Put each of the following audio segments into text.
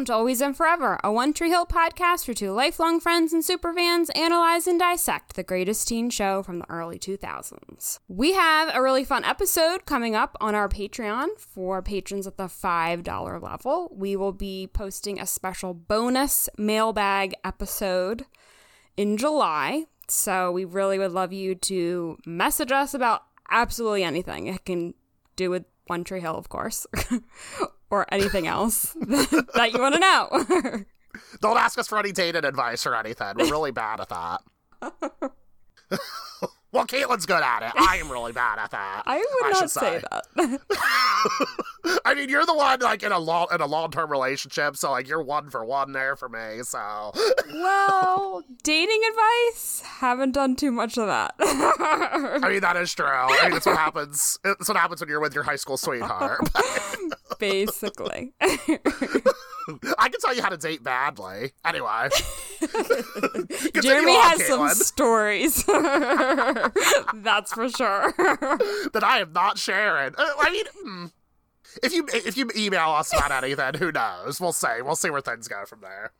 Welcome to Always and Forever, a One Tree Hill podcast where two lifelong friends and superfans analyze and dissect the greatest teen show from the early 2000s. We have a really fun episode coming up on our Patreon for patrons at the $5 level. We will be posting a special bonus mailbag episode in July. So we really would love you to message us about absolutely anything. It can do with One Tree Hill, of course. or anything else that you want to know. Don't ask us for any dating advice or anything. We're really bad at that. well, Caitlin's good at it. I am really bad at that. I would I not say. say that. I mean, you're the one like in a long in a long term relationship, so like you're one for one there for me. So, well, dating advice haven't done too much of that. I mean, that is true. I mean, that's what happens. That's what happens when you're with your high school sweetheart. Basically. I can tell you how to date badly. Anyway, Jeremy has Caitlin. some stories. That's for sure. that I am not sharing. Uh, I mean. Hmm if you if you email us about anything, who knows? We'll see. We'll see where things go from there.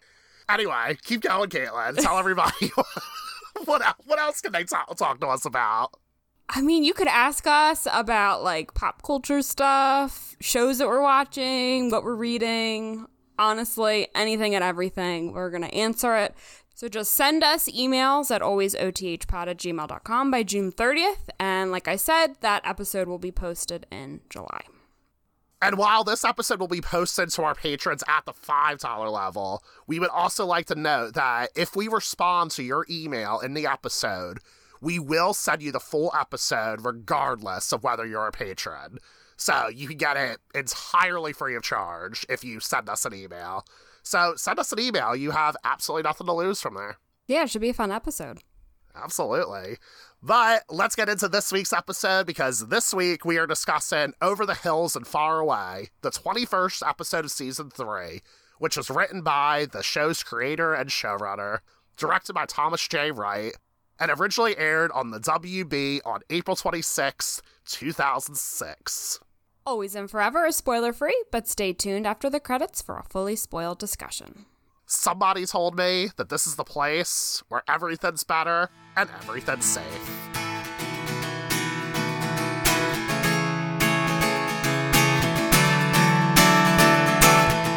Anyway, keep going, Caitlin. Tell everybody what what else can they talk talk to us about. I mean, you could ask us about like pop culture stuff, shows that we're watching, what we're reading. Honestly, anything and everything. We're going to answer it. So just send us emails at alwaysothpod at gmail.com by June 30th. And like I said, that episode will be posted in July. And while this episode will be posted to our patrons at the $5 level, we would also like to note that if we respond to your email in the episode, we will send you the full episode regardless of whether you're a patron. So you can get it entirely free of charge if you send us an email. So send us an email. You have absolutely nothing to lose from there. Yeah, it should be a fun episode. Absolutely. But let's get into this week's episode because this week we are discussing Over the Hills and Far Away, the 21st episode of season 3, which was written by the show's creator and showrunner, directed by Thomas J. Wright, and originally aired on the WB on April 26, 2006. Always and Forever is spoiler free, but stay tuned after the credits for a fully spoiled discussion. Somebody told me that this is the place where everything's better and everything's safe.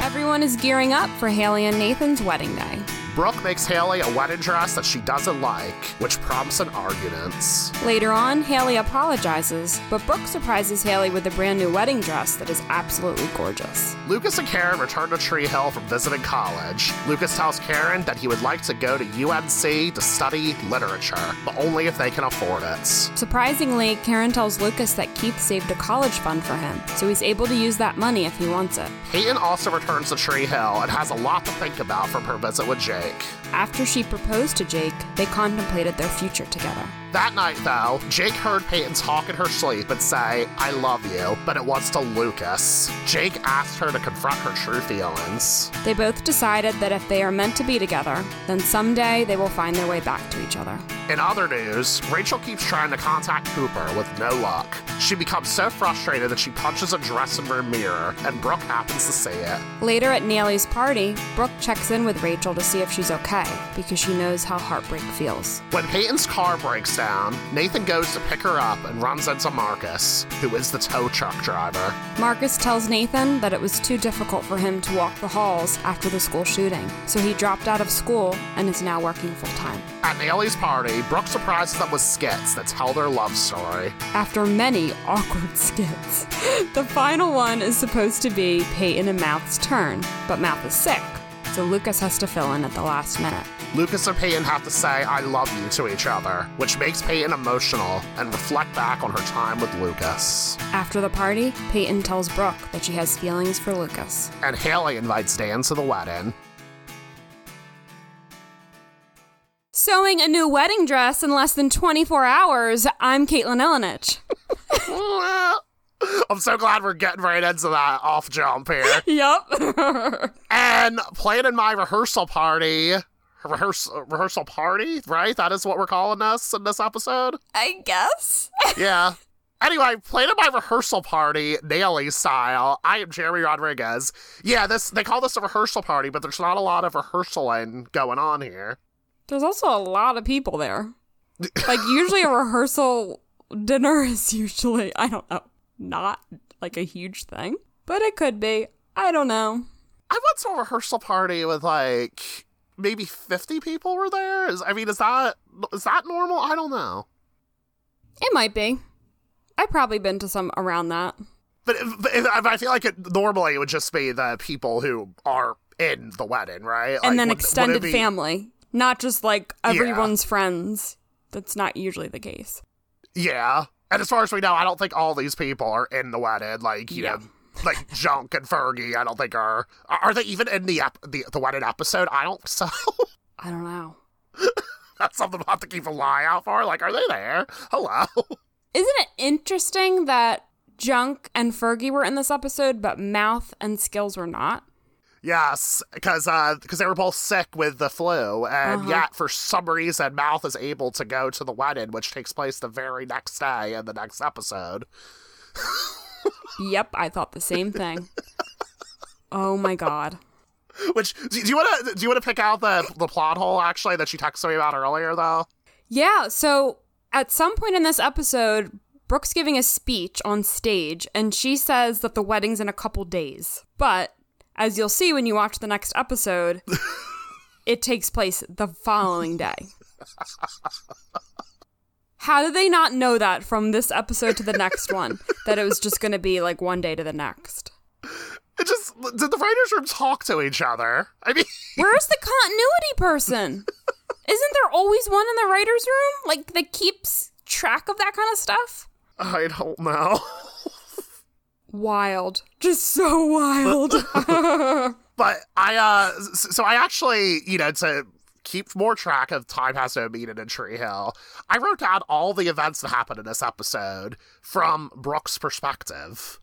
Everyone is gearing up for Haley and Nathan's wedding day. Brooke makes Haley a wedding dress that she doesn't like, which prompts an argument. Later on, Haley apologizes, but Brooke surprises Haley with a brand new wedding dress that is absolutely gorgeous. Lucas and Karen return to Tree Hill from visiting college. Lucas tells Karen that he would like to go to UNC to study literature, but only if they can afford it. Surprisingly, Karen tells Lucas that Keith saved a college fund for him, so he's able to use that money if he wants it. Peyton also returns to Tree Hill and has a lot to think about from her visit with Jake. Jake. After she proposed to Jake, they contemplated their future together. That night, though, Jake heard Peyton talk in her sleep and say, I love you, but it was to Lucas. Jake asked her to confront her true feelings. They both decided that if they are meant to be together, then someday they will find their way back to each other. In other news, Rachel keeps trying to contact Cooper with no luck. She becomes so frustrated that she punches a dressing room mirror, and Brooke happens to see it. Later at Naley's party, Brooke checks in with Rachel to see if she's okay, because she knows how heartbreak feels. When Peyton's car breaks down, Nathan goes to pick her up and runs into Marcus, who is the tow truck driver. Marcus tells Nathan that it was too difficult for him to walk the halls after the school shooting, so he dropped out of school and is now working full time. At Naley's party, Brooke surprises them with skits that tell their love story. After many awkward skits, the final one is supposed to be Peyton and Mouth's turn, but Mouth is sick, so Lucas has to fill in at the last minute. Lucas and Peyton have to say, I love you to each other, which makes Peyton emotional and reflect back on her time with Lucas. After the party, Peyton tells Brooke that she has feelings for Lucas. And Haley invites Dan to the wedding. Sewing a new wedding dress in less than 24 hours, I'm Caitlin Elenich. I'm so glad we're getting right into that off jump here. Yep. and playing in my rehearsal party rehearsal rehearsal party, right? That is what we're calling us in this episode. I guess. yeah. Anyway, played at my rehearsal party, Naley style. I am Jeremy Rodriguez. Yeah, this they call this a rehearsal party, but there's not a lot of rehearsaling going on here. There's also a lot of people there. like usually a rehearsal dinner is usually I don't know, not like a huge thing, but it could be. I don't know. I went to a rehearsal party with like maybe 50 people were there. Is I mean, is that is that normal? I don't know. It might be. I've probably been to some around that. But, if, but I feel like it normally it would just be the people who are in the wedding, right? And Like, then would- would extended be- family, not just like everyone's friends. That's not usually the case. Yeah. And as far as we know, I don't think all these people are in the wedding. Like, you Yeah. know, like Junk and Fergie, I don't think are. Are they even in the ep- the, the wedding episode? I don't so. I don't know. That's something we'll have to keep a eye out for. Like, are they there? Hello. Isn't it interesting that Junk and Fergie were in this episode, but Mouth and Skills were not? Yes, because uh, because they were both sick with the flu, and Uh-huh. yet for some reason, Mouth is able to go to the wedding, which takes place the very next day in the next episode. Yep, I thought the same thing. oh my god. Which do you want to do you want to pick out the the plot hole actually that you texted me about earlier though? Yeah, so at some point in this episode, Brooke's giving a speech on stage, and she says that the wedding's in a couple days. But as you'll see when you watch the next episode, it takes place the following day. How did they not know that from this episode to the next one? That it was just going to be like one day to the next? It just did the writers' room talk to each other? I mean, Where's the continuity person? Isn't there always one in the writer's room? Like, that keeps track of that kind of stuff? I don't know. Wild. Just so wild. But I uh, so I actually you know to keep more track of time has no meaning in Tree Hill. I wrote down all the events that happened in this episode from Brooke's perspective.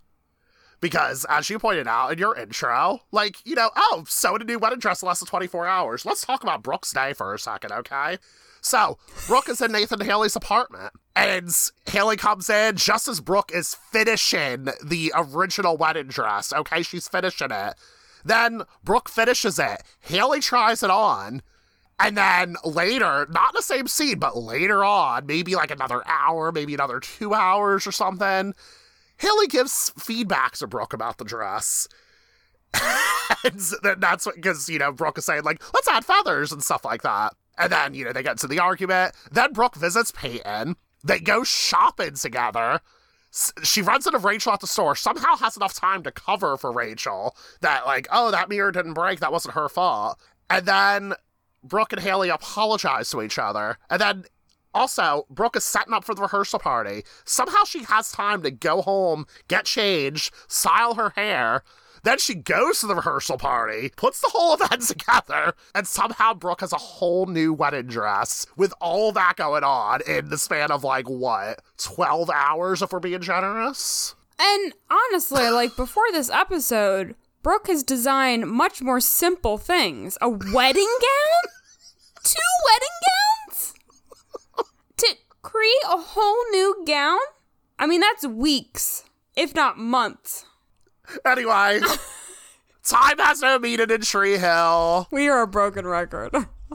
Because, as you pointed out in your intro, like, you know, oh, so sewing a new wedding dress in less than 24 hours. Let's talk about Brooke's day for a second, okay? So, Brooke is in Nathan Haley's apartment, and Haley comes in just as Brooke is finishing the original wedding dress, okay? She's finishing it. Then Brooke finishes it. Haley tries it on. And then later, not in the same scene, but later on, maybe like another hour, maybe another two hours or something, Haley gives feedback to Brooke about the dress. and that's what, because, you know, Brooke is saying, like, let's add feathers and stuff like that. And then, you know, they get to the argument. Then Brooke visits Peyton. They go shopping together. She runs into Rachel at the store, somehow has enough time to cover for Rachel that, like, oh, that mirror didn't break. That wasn't her fault. And then Brooke and Haley apologize to each other. And then also, Brooke is setting up for the rehearsal party. Somehow she has time to go home, get changed, style her hair. Then she goes to the rehearsal party, puts the whole event together, and somehow Brooke has a whole new wedding dress with all that going on in the span of like, what, 12 hours if we're being generous? and honestly, like before this episode, Brooke has designed much more simple things. A wedding gown? Two wedding gowns? to create a whole new gown? I mean, that's weeks, if not months. Anyway, time has no meaning in Tree Hill. We are a broken record.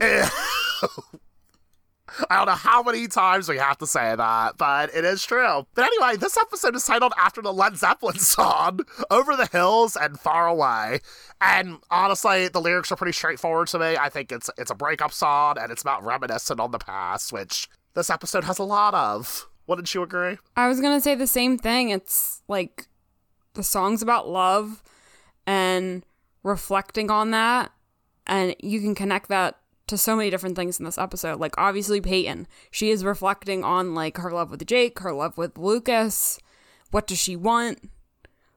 I don't know how many times we have to say that, but it is true. But anyway, this episode is titled after the Led Zeppelin song, Over the Hills and Far Away. And honestly, the lyrics are pretty straightforward to me. I think it's it's a breakup song and it's about reminiscing on the past, which this episode has a lot of. Wouldn't you agree? I was gonna say the same thing. It's like the song's about love and reflecting on that, and you can connect that to so many different things in this episode. Like obviously Peyton, she is reflecting on like her love with Jake, her love with Lucas. What does she want?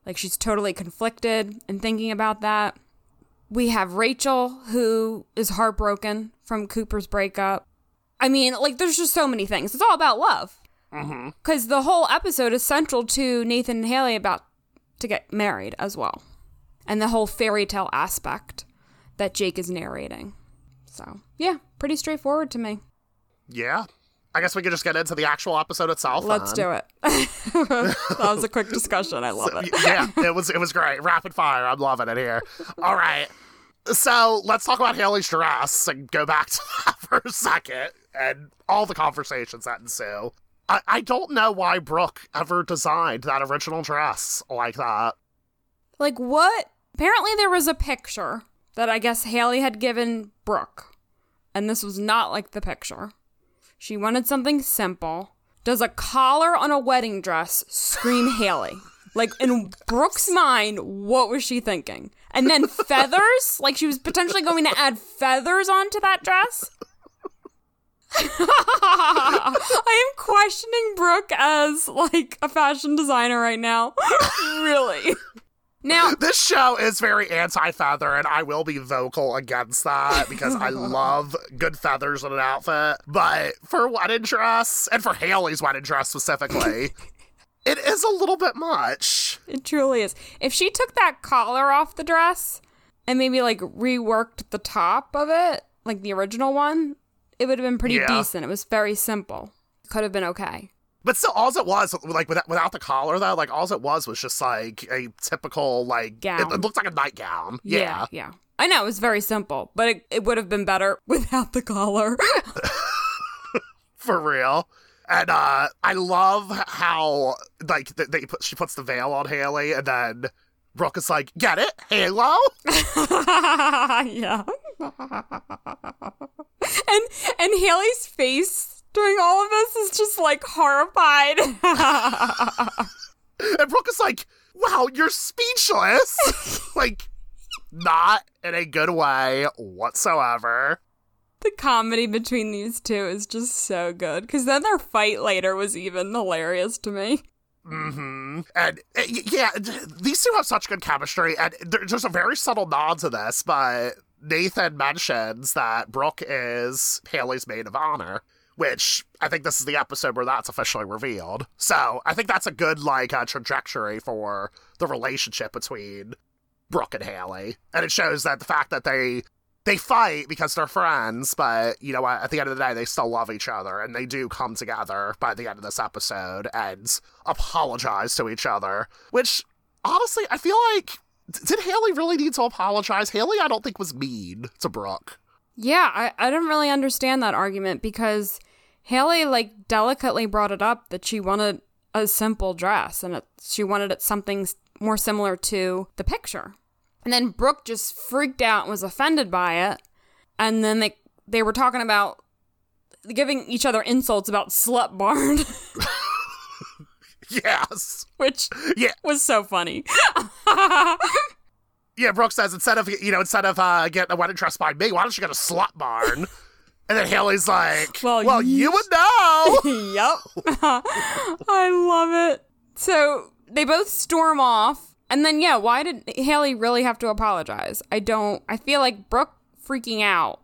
Like she's totally conflicted and thinking about that. We have Rachel who is heartbroken from Cooper's breakup. I mean, like there's just so many things. It's all about love mm-hmm. because the whole episode is central to Nathan and Haley about to get married as well, and the whole fairy tale aspect that Jake is narrating. So yeah, pretty straightforward to me. Yeah. I guess we could just get into the actual episode itself. Let's then. do it. that was a quick discussion. I love it. yeah, it was it was great. Rapid fire. I'm loving it here. All right. So let's talk about Haley's dress and go back to that for a second and all the conversations that ensue. I, I don't know why Brooke ever designed that original dress like that. Like what? Apparently there was a picture that I guess Haley had given Brooke. And this was not like the picture. She wanted something simple. Does a collar on a wedding dress scream Haley? Like in Brooke's mind, what was she thinking? And then feathers? Like she was potentially going to add feathers onto that dress? I am questioning Brooke as like a fashion designer right now. really. Now, This show is very anti feather, and I will be vocal against that because I love good feathers in an outfit. But for wedding dress, and for Haley's wedding dress specifically, it is a little bit much. It truly is. If she took that collar off the dress and maybe like reworked the top of it, like the original one, it would have been pretty Yeah. decent. It was very simple. Could have been okay. But still, all it was, like without, without the collar, though, like all it was was just like a typical, like, Gown. it looked like a nightgown. Yeah. Yeah. I know it was very simple, but it, it would have been better without the collar. for real. And uh I love how like th- they put she puts the veil on Haley, and then Brooke is like, "Get it, Halo." yeah. and and Haley's face during all of this is just like horrified. And Brooke is like, "Wow, you're speechless." like, not in a good way whatsoever. the comedy between these two is just so good because then their fight later was even hilarious to me. Mm hmm And uh, yeah, these two have such good chemistry, and there- there's a very subtle nod to this, but Nathan mentions that Brooke is Haley's maid of honor, which I think this is the episode where that's officially revealed. So I think that's a good like uh, trajectory for the relationship between Brooke and Haley, and it shows that the fact that they they fight because they're friends, but you know? At the end of the day, they still love each other, and they do come together by the end of this episode and apologize to each other. Which, honestly, I feel like did Haley really need to apologize? Haley, I don't think was mean to Brooke. Yeah, I, I didn't really understand that argument because Haley like delicately brought it up that she wanted a simple dress and it, she wanted it something more similar to the picture. And then Brooke just freaked out and was offended by it. And then they they were talking about giving each other insults about slut barn, Yes. which Yeah. was so funny. Yeah, Brooke says instead of you know instead of uh, getting a wedding dress by me, why don't you go to slut barn? And then Haley's like, Well, "Well, you- you would know." yep. I love it. So they both storm off. And then, yeah, why did Haley really have to apologize? I don't, I feel like Brooke freaking out,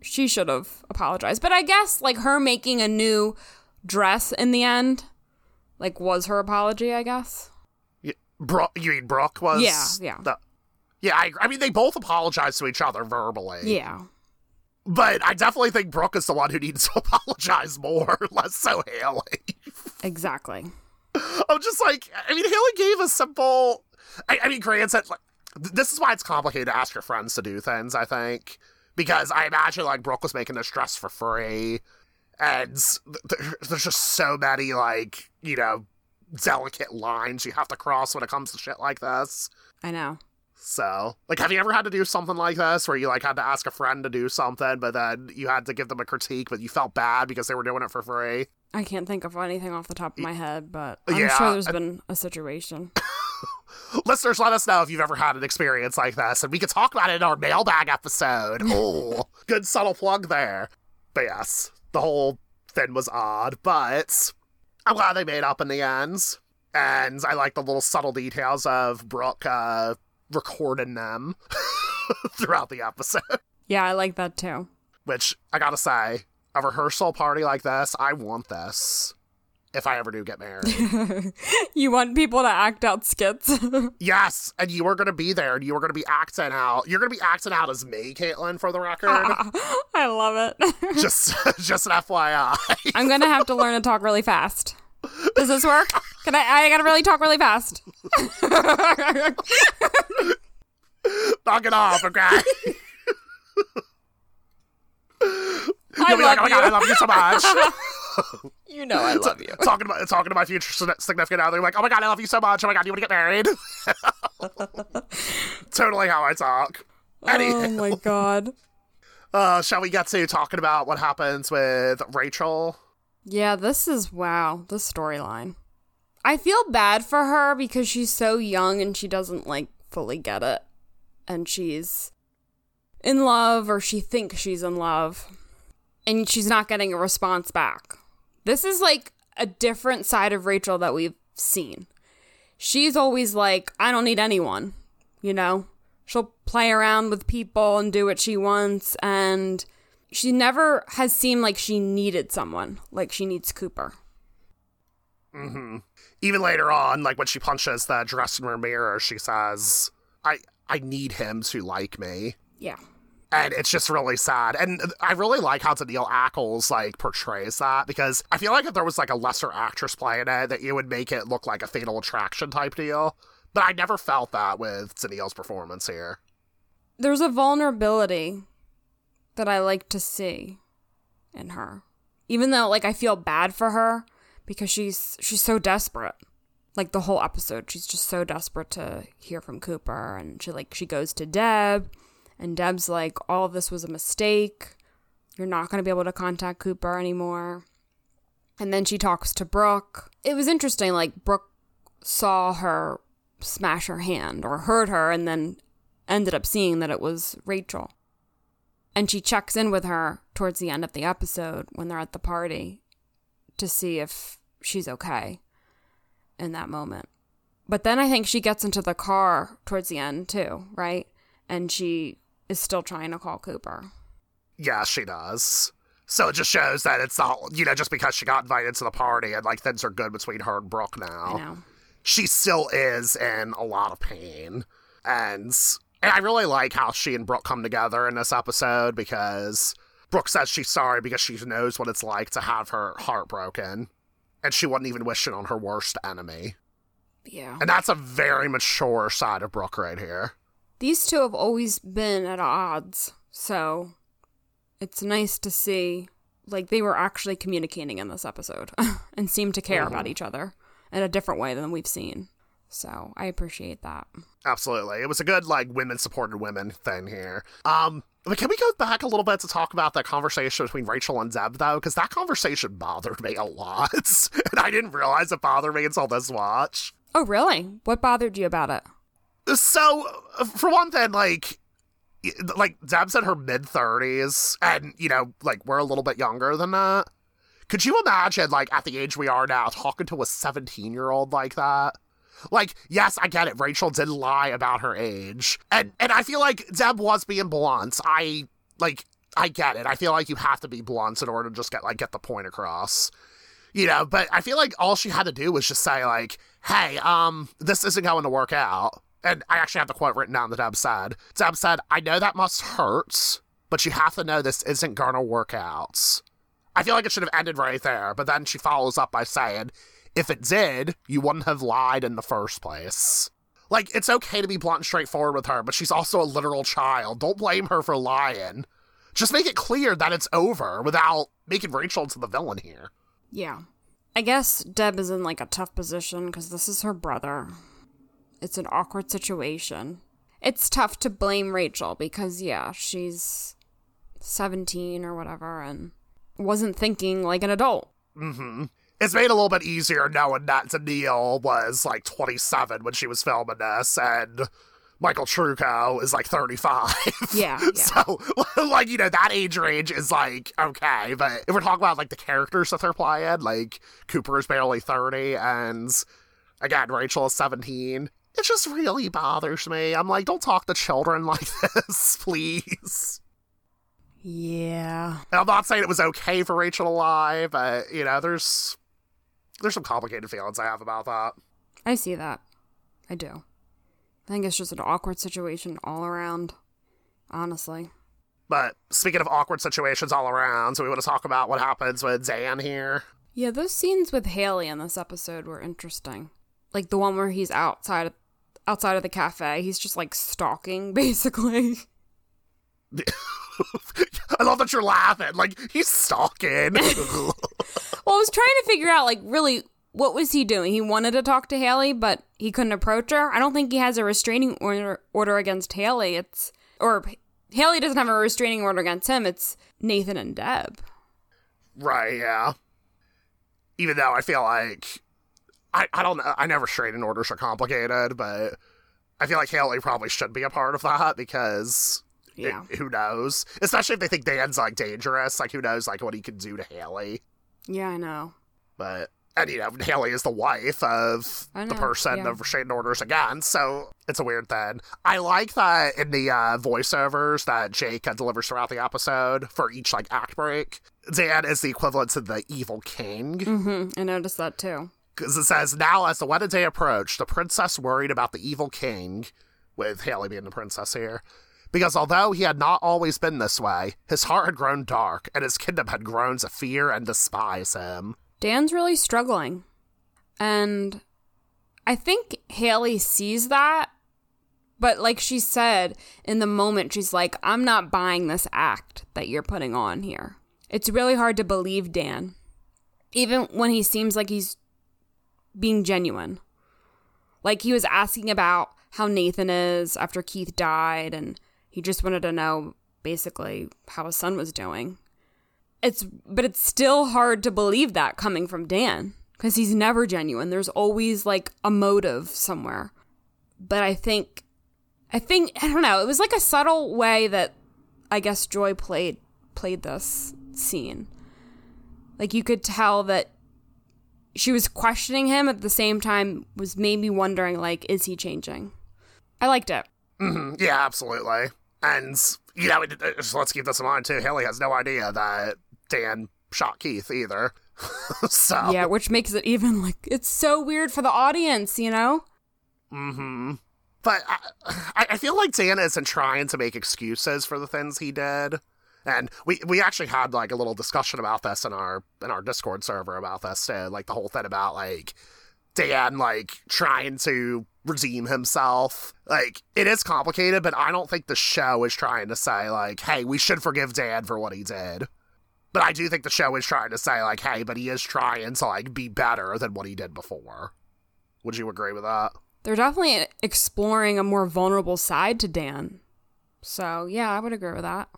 she should have apologized. But I guess, like, her making a new dress in the end, like, was her apology, I guess. Yeah, Brooke, you mean Brooke was? Yeah, yeah. the- yeah, I. I mean, they both apologized to each other verbally. Yeah. But I definitely think Brooke is the one who needs to apologize more, less so Haley. Exactly. I'm just like, I mean, Haley gave a simple. I, I mean, granted, like, this is why it's complicated to ask your friends to do things, I think. Because I imagine, like, Brooke was making this dress for free. And th- th- there's just so many, like, you know, delicate lines you have to cross when it comes to shit like this. I know. So, like, have you ever had to do something like this where you, like, had to ask a friend to do something, but then you had to give them a critique, but you felt bad because they were doing it for free? I can't think of anything off the top of my head, but I'm Yeah, sure there's I- been a situation. Listeners, let us know if you've ever had an experience like this, and we can talk about it in our mailbag episode. Oh, good subtle plug there. But yes, the whole thing was odd, but I'm glad they made up in the end. And I like the little subtle details of Brooke uh, recording them throughout the episode. Yeah, I like that too. Which I gotta say, a rehearsal party like this, I want this. If I ever do get married. you want people to act out skits? yes, and you are going to be there, and you are going to be acting out. You're going to be acting out as me, Caitlin, for the record. I love it. just, just an FYI. I'm going to have to learn to talk really fast. Does this work? Can I? I gotta really talk really fast. Knock it off, okay? I You'll be like, oh my you. god, I love you so much. you know I love you. talking to my, talking to my future significant other, they're like, oh my god, I love you so much. Oh my god, you want to get married? totally how I talk. Anyway, Oh my god. uh, shall we get to talking about what happens with Rachel? Yeah, this is wow, this storyline. I feel bad for her because she's so young and she doesn't like fully get it. And she's in love or she thinks she's in love and she's not getting a response back. This is like a different side of Rachel that we've seen. She's always like, I don't need anyone, you know? She'll play around with people and do what she wants and she never has seemed like she needed someone like she needs Cooper. Mm-hmm. Even later on, like when she punches the dressing room mirror, she says, "I I need him to like me." Yeah. And it's just really sad. And I really like how Danneel Ackles like portrays that because I feel like if there was like a lesser actress playing it, that it would make it look like a Fatal Attraction type deal. But I never felt that with Danneel's performance here. There's a vulnerability that I like to see in her. Even though like I feel bad for her because she's she's so desperate. Like the whole episode, she's just so desperate to hear from Cooper and she like she goes to Deb and Deb's like all of this was a mistake. You're not going to be able to contact Cooper anymore. And then she talks to Brooke. It was interesting like Brooke saw her smash her hand or heard her and then ended up seeing that it was Rachel. And she checks in with her towards the end of the episode when they're at the party to see if she's okay in that moment. But then I think she gets into the car towards the end too, right? And she is still trying to call Cooper. Yeah, she does. So it just shows that it's not, you know, just because she got invited to the party and like things are good between her and Brooke now. She still is in a lot of pain. And and I really like how she and Brooke come together in this episode because Brooke says she's sorry because she knows what it's like to have her heart broken. And she wouldn't even wish it on her worst enemy. Yeah. And that's a very mature side of Brooke right here. These two have always been at odds, so it's nice to see like they were actually communicating in this episode and seem to care about each other in a different way than we've seen. So I appreciate that. Absolutely. It was a good like women supported women thing here. Um but can we go back a little bit to talk about that conversation between Rachel and Deb though? Because that conversation bothered me a lot. and I didn't realize it bothered me until this watch. Oh, really? What bothered you about it? So, uh, for one thing, like, like Deb's in her mid thirties, and you know, like we're a little bit younger than that. Could you imagine, like, at the age we are now, talking to a seventeen-year-old like that? Like, yes, I get it. Rachel did lie about her age, and and I feel like Deb was being blunt. I like, I get it. I feel like you have to be blunt in order to just get like get the point across you know but i feel like all she had to do was just say like hey um this isn't going to work out and i actually have the quote written down that deb said deb said i know that must hurt but you have to know this isn't to work out. I feel like it should have ended right there but then she follows up by saying if it did you wouldn't have lied in the first place. Like it's okay to be blunt and straightforward with her but she's also a literal child. Don't blame her for lying. Just make it clear that it's over without making rachel into the villain here. Yeah. I guess Deb is in like a tough position because this is her brother. It's an awkward situation. It's tough to blame Rachel because, yeah, she's 17 or whatever and wasn't thinking like an adult. hmm It's made a little bit easier knowing that Danneel was like 27 when she was filming this, and Michael Trucco is like 35. Yeah, yeah. so, like, you know, that age range is like okay, but if we're talking about like the characters that they're playing, like Cooper is barely 30, and again, Rachel is 17. It just really bothers me. I'm like, don't talk to children like this, please. Yeah. And I'm not saying it was okay for Rachel to lie, but you know, there's there's some complicated feelings I have about that. I see that. I do. I think it's just an awkward situation all around, honestly. But speaking of awkward situations all around, so we want to talk about what happens with Dan here. Yeah, those scenes with Haley in this episode were interesting. Like the one where he's outside of, outside of the cafe, he's just like stalking basically. I love that you're laughing. Like he's stalking. well, I was trying to figure out like really what was he doing? He wanted to talk to Haley, but he couldn't approach her. I don't think he has a restraining order order against Haley. It's or Haley doesn't have a restraining order against him. It's Nathan and Deb. Right, yeah. Even though I feel like I, I don't know I know restraining orders are complicated, but I feel like Haley probably should be a part of that because Yeah. it- who knows? Especially if they think Dan's like dangerous, like who knows like what he could do to Haley. Yeah, I know. But and you know, Haley is the wife of the person yeah. the restraining orders against, so it's a weird thing. I like that in the uh, voiceovers that Jake uh, delivers throughout the episode for each like act break. Dan is the equivalent to the evil king hmm I noticed that too. Because it says now as the wedding day approached, the princess worried about the evil king, with Haley being the princess here. Because although he had not always been this way, his heart had grown dark, and his kingdom had grown to fear and despise him. Dan's really struggling. And I think Haley sees that. But like she said, in the moment, she's like, I'm not buying this act that you're putting on here. It's really hard to believe Dan, even when he seems like he's being genuine. Like he was asking about how Nathan is after Keith died, and he just wanted to know basically how his son was doing it's but it's still hard to believe that coming from Dan because he's never genuine. There's always like a motive somewhere. But I think I think I don't know, it was like a subtle way that I guess Joy played played this scene. Like you could tell that she was questioning him at the same time was maybe wondering like is he changing? I liked it. hmm Yeah, absolutely. And, you know, it- it- let's keep this in mind, too. Haley has no idea that Dan shot Keith either. so, Yeah, which makes it even like it's so weird for the audience, you know? mm-hmm But I, I I feel like Dan isn't trying to make excuses for the things he did. And we, we actually had like a little discussion about this in our in our Discord server about this like the whole thing about like Dan like trying to redeem himself. Like it is complicated, but I don't think the show is trying to say like, hey, we should forgive Dan for what he did. But I do think the show is trying to say like, hey, but he is trying to like be better than what he did before. Would you agree with that? They're definitely exploring a more vulnerable side to Dan. So, yeah, I would agree with that.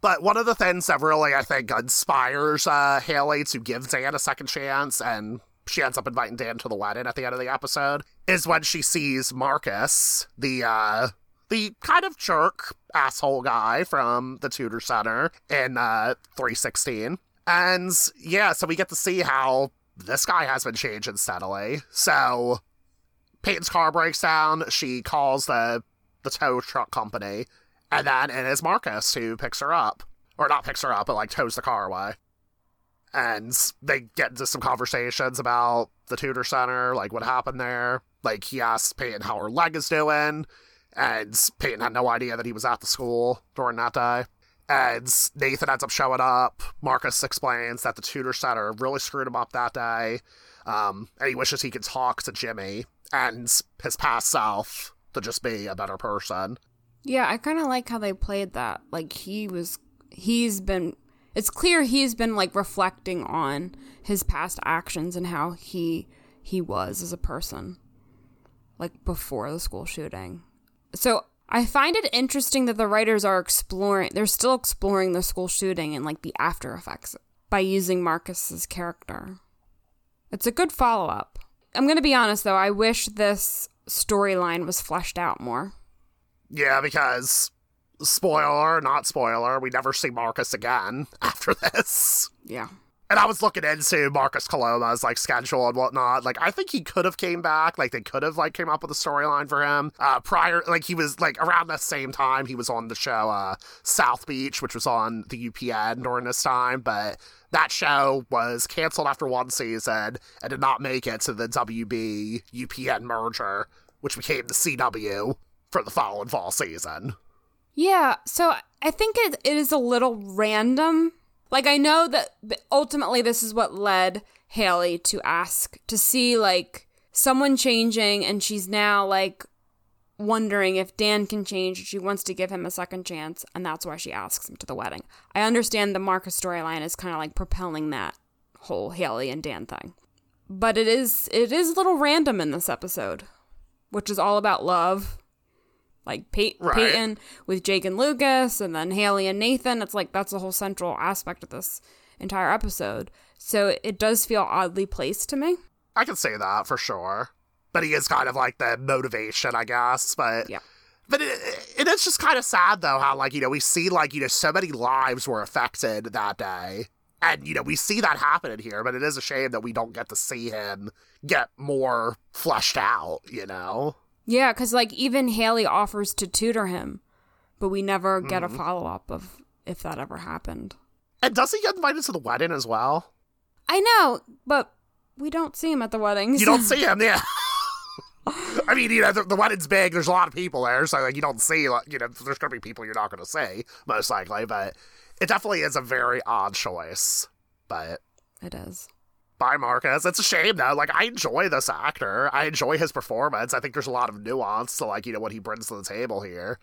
But one of the things that really, I think, inspires uh, Haley to give Dan a second chance, and she ends up inviting Dan to the wedding at the end of the episode, is when she sees Marcus, the uh, the kind of jerk asshole guy from the Tutor Center in uh, 316. And yeah, so we get to see how this guy has been changing steadily. So Peyton's car breaks down. She calls the the tow truck company, and then it is Marcus who picks her up, or not picks her up, but like tows the car away. And they get into some conversations about the Tutor Center, like what happened there. Like he asks Peyton how her leg is doing, and Peyton had no idea that he was at the school during that day. And Nathan ends up showing up. Marcus explains that the Tutor Center really screwed him up that day, um, and he wishes he could talk to Jimmy and his past self to just be a better person. Yeah, I kind of like how they played that. Like, he was, he's been, it's clear he's been like reflecting on his past actions and how he, he was as a person, like before the school shooting. So I find it interesting that the writers are exploring, they're still exploring the school shooting and like the after effects by using Marcus's character. It's a good follow up. I'm to be honest though, I wish this storyline was fleshed out more. Yeah, because spoiler, not spoiler, we never see Marcus again after this. Yeah. And I was looking into Marcus Coloma's like schedule and whatnot. Like I think he could have came back. Like they could have like came up with a storyline for him. Uh prior like he was like around the same time he was on the show uh South Beach, which was on the UPN during this time, but that show was canceled after one season and did not make it to the WB UPN merger, which became the CW for the fall and fall season. Yeah, so I think it, it is a little random. Like, I know that ultimately this is what led Haley to ask to see, like, someone changing, and she's now, like, wondering if Dan can change. She wants to give him a second chance, and that's why she asks him to the wedding. I understand the Marcus storyline is kind of like propelling that whole Haley and Dan thing. But it is it is a little random in this episode, which is all about love. Like Pey- right. Peyton with Jake and Lucas, and then Haley and Nathan. It's like that's the whole central aspect of this entire episode. So it does feel oddly placed to me. I can say that for sure but he is kind of like the motivation, I guess. But yeah. But it, it is just kind of sad though how like you know we see like you know so many lives were affected that day, and you know we see that happen in here. But it is a shame that we don't get to see him get more fleshed out. You know. Yeah, because like even Haley offers to tutor him, but we never get mm-hmm. a follow up of if that ever happened. And does he get invited to the wedding as well? I know, but we don't see him at the weddings. You don't see him, yeah. I mean, you know, the, the, wedding's big. There's a lot of people there, so like you don't see, like, you know, there's gonna be people you're not gonna see most likely. But it definitely is a very odd choice. But it is. By Marcus. It's a shame though. Like I enjoy this actor. I enjoy his performance. I think there's a lot of nuance to like you know what he brings to the table here.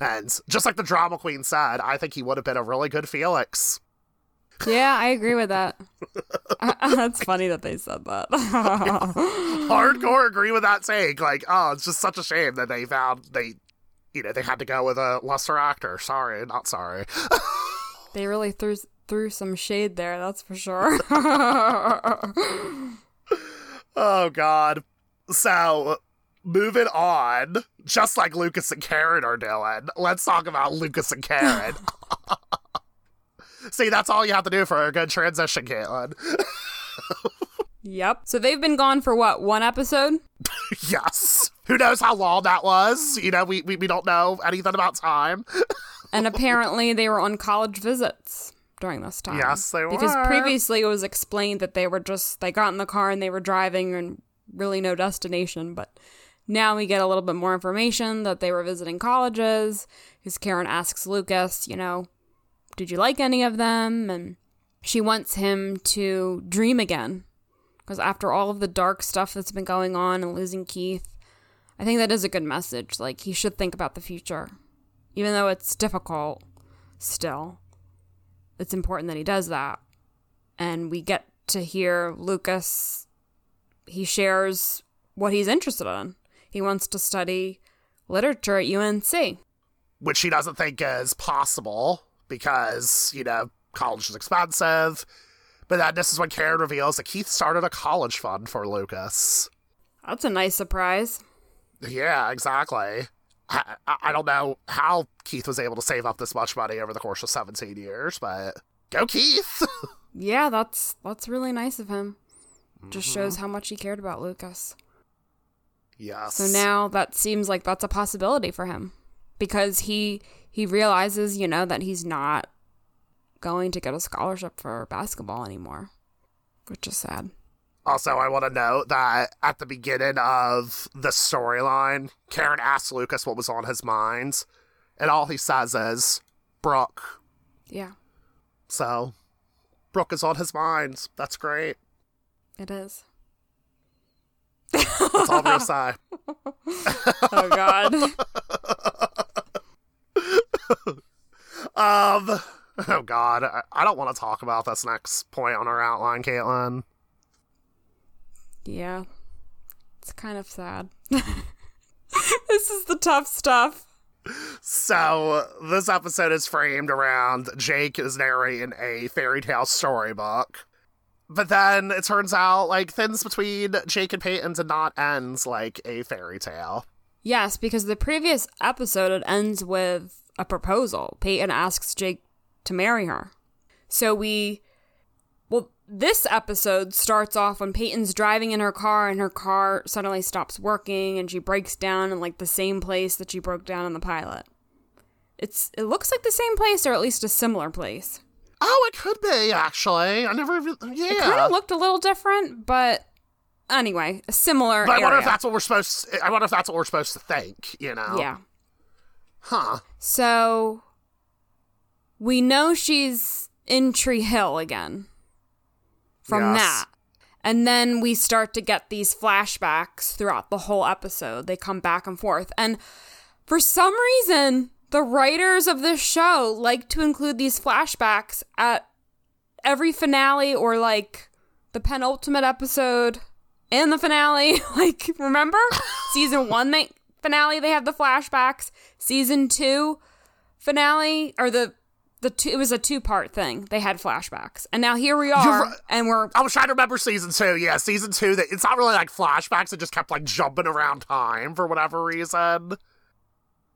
And just like the drama queen said, I think he would have been a really good Felix. Yeah, I agree with that. That's funny that they said that. Hardcore agree with that take. Like, oh, it's just such a shame that they found they, you know, they had to go with a lesser actor. Sorry, not sorry. they really threw threw some shade there. That's for sure. oh God. So moving on, just like Lucas and Karen are doing, let's talk about Lucas and Karen. See, that's all you have to do for a good transition, Caitlin. yep. So they've been gone for what, one episode? yes. Who knows how long that was? You know, we, we, we don't know anything about time. and apparently they were on college visits during this time. Yes, they were. Because previously it was explained that they were just, they got in the car and they were driving and really no destination. But now we get a little bit more information that they were visiting colleges. Because Karen asks Lucas, you know, did you like any of them? And she wants him to dream again. Because after all of the dark stuff that's been going on and losing Keith, I think that is a good message. Like, he should think about the future. Even though it's difficult, still, it's important that he does that. And we get to hear Lucas, he shares what he's interested in. He wants to study literature at UNC. Which he doesn't think is possible because, you know, college is expensive. But then this is when Karen reveals that Keith started a college fund for Lucas. That's a nice surprise. Yeah, exactly. I, I don't know how Keith was able to save up this much money over the course of 17 years, but go Keith! yeah, that's that's really nice of him. Just mm-hmm. shows how much he cared about Lucas. Yes. So now that seems like that's a possibility for him because he he realizes, you know, that he's not going to get a scholarship for basketball anymore, which is sad. Also, I want to note that at the beginning of the storyline, Karen asks Lucas what was on his mind, and all he says is, Brooke. Yeah. So, Brooke is on his mind. That's great. It is. That's all I'm going to say. oh, God. um. Oh God, I, I don't want to talk about this next point on our outline, Caitlin. Yeah, it's kind of sad. this is the tough stuff. So this episode is framed around Jake is narrating a fairy tale storybook. But then it turns out like things between Jake and Peyton did not end like a fairy tale. Yes, because the previous episode it ends with a proposal. Peyton asks Jake to marry her. So we this episode starts off when Peyton's driving in her car and her car suddenly stops working and she breaks down in like the same place that she broke down in the pilot. It's it looks like the same place or at least a similar place. Oh, it could be actually. I never even. Yeah. It kind of looked a little different, but anyway, a similar. but I wonder if that's what we're supposed. I wonder if that's what we're supposed to think. You know. yeah. Huh. So we know she's in Tree Hill again from Yes. that. And then we start to get these flashbacks throughout the whole episode. They come back and forth. And for some reason, the writers of this show like to include these flashbacks at every finale or like the penultimate episode and the finale. like, remember? Season one they, finale, they have the flashbacks. Season two finale, or the. The two, it was a two part thing. They had flashbacks, and now here we are, right. and we're I was trying to remember season two. Yeah, season two. That it's not really like flashbacks. It just kept like jumping around time for whatever reason.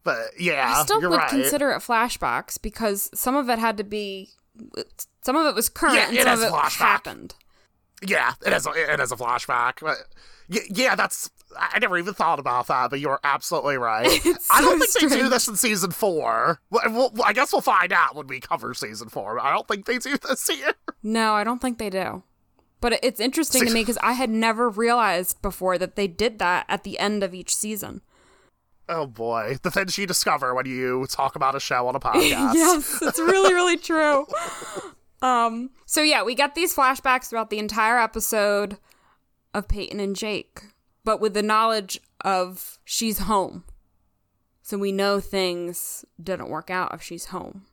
But yeah, I still would right. consider it flashbacks because some of it had to be, some of it was current Yeah, and it some is of it flashback. happened. Yeah, it is. A, it is a flashback. But y- yeah, that's. I never even thought about that, but you're absolutely right. It's I don't so think they do this in season four. Well, I guess we'll find out when we cover season four. but I don't think they do this here. No, I don't think they do. But it's interesting to me because I had never realized before that they did that at the end of each season. Oh boy, the things you discover when you talk about a show on a podcast. yes, it's really, really true. Um, so yeah, we get these flashbacks throughout the entire episode of Peyton and Jake, but with the knowledge of she's home. So we know things didn't work out if she's home.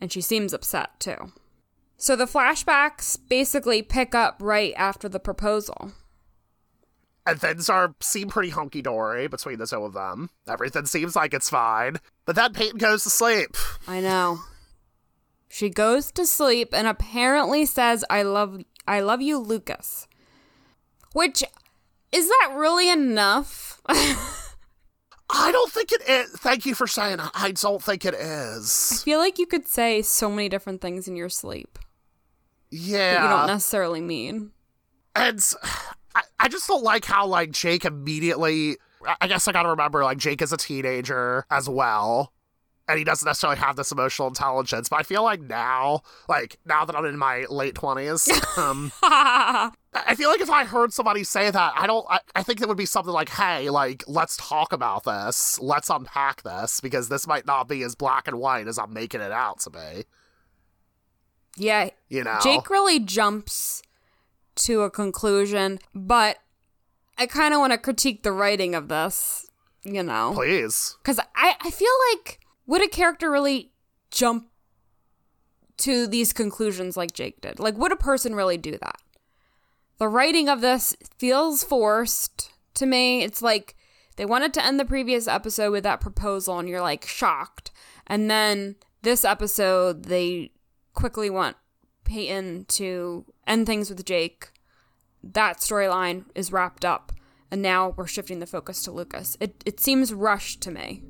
And she seems upset too. So the flashbacks basically pick up right after the proposal. and things are seem pretty hunky dory between the two of them. Everything seems like it's fine, but then Peyton goes to sleep. I know. She goes to sleep and apparently says I love I love you Lucas. Which is that really enough? I don't think it is. Thank you for saying. that. I don't think it is. I feel like you could say so many different things in your sleep that you don't necessarily mean. and I, I just don't like how like Jake immediately. I guess I gotta remember like Jake is a teenager as well. And he doesn't necessarily have this emotional intelligence, but I feel like now, like now that I'm in my late twenties, um, I feel like if I heard somebody say that, I don't. I, I think it would be something like, "Hey, like, let's talk about this. Let's unpack this because this might not be as black and white as I'm making it out to be." yeah, You know, Jake really jumps to a conclusion, but I kind of want to critique the writing of this, you know. please. Because I, I feel like, would a character really jump to these conclusions like Jake did? Like, would a person really do that? The writing of this feels forced to me. It's like they wanted to end the previous episode with that proposal, and you're like shocked. And then this episode, they quickly want Peyton to end things with Jake. That storyline is wrapped up, and now we're shifting the focus to Lucas. It it seems rushed to me,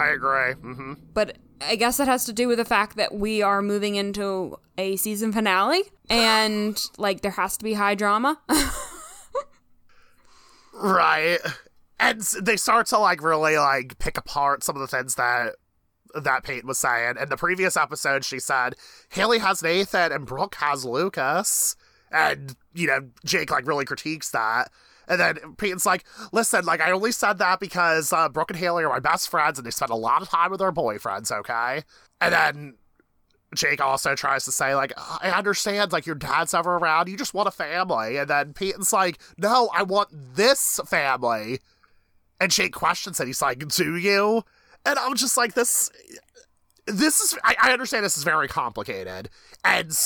I agree. hmm but I guess it has to do with the fact that we are moving into a season finale, and like there has to be high drama. Right. And they start to like really like pick apart some of the things that that Peyton was saying. In the previous episode, she said Haley has Nathan and Brooke has Lucas, and you know Jake like really critiques that. And then Peyton's like, "Listen, like I only said that because uh, Brooke and Haley are my best friends, and they spend a lot of time with their boyfriends, okay?" And then Jake also tries to say, like, I understand, like, your dad's never around. You just want a family. And then Peyton's like, no, I want this family. And Jake questions it. He's like, do you? And I'm just like, this, this is, I, I understand this is very complicated. And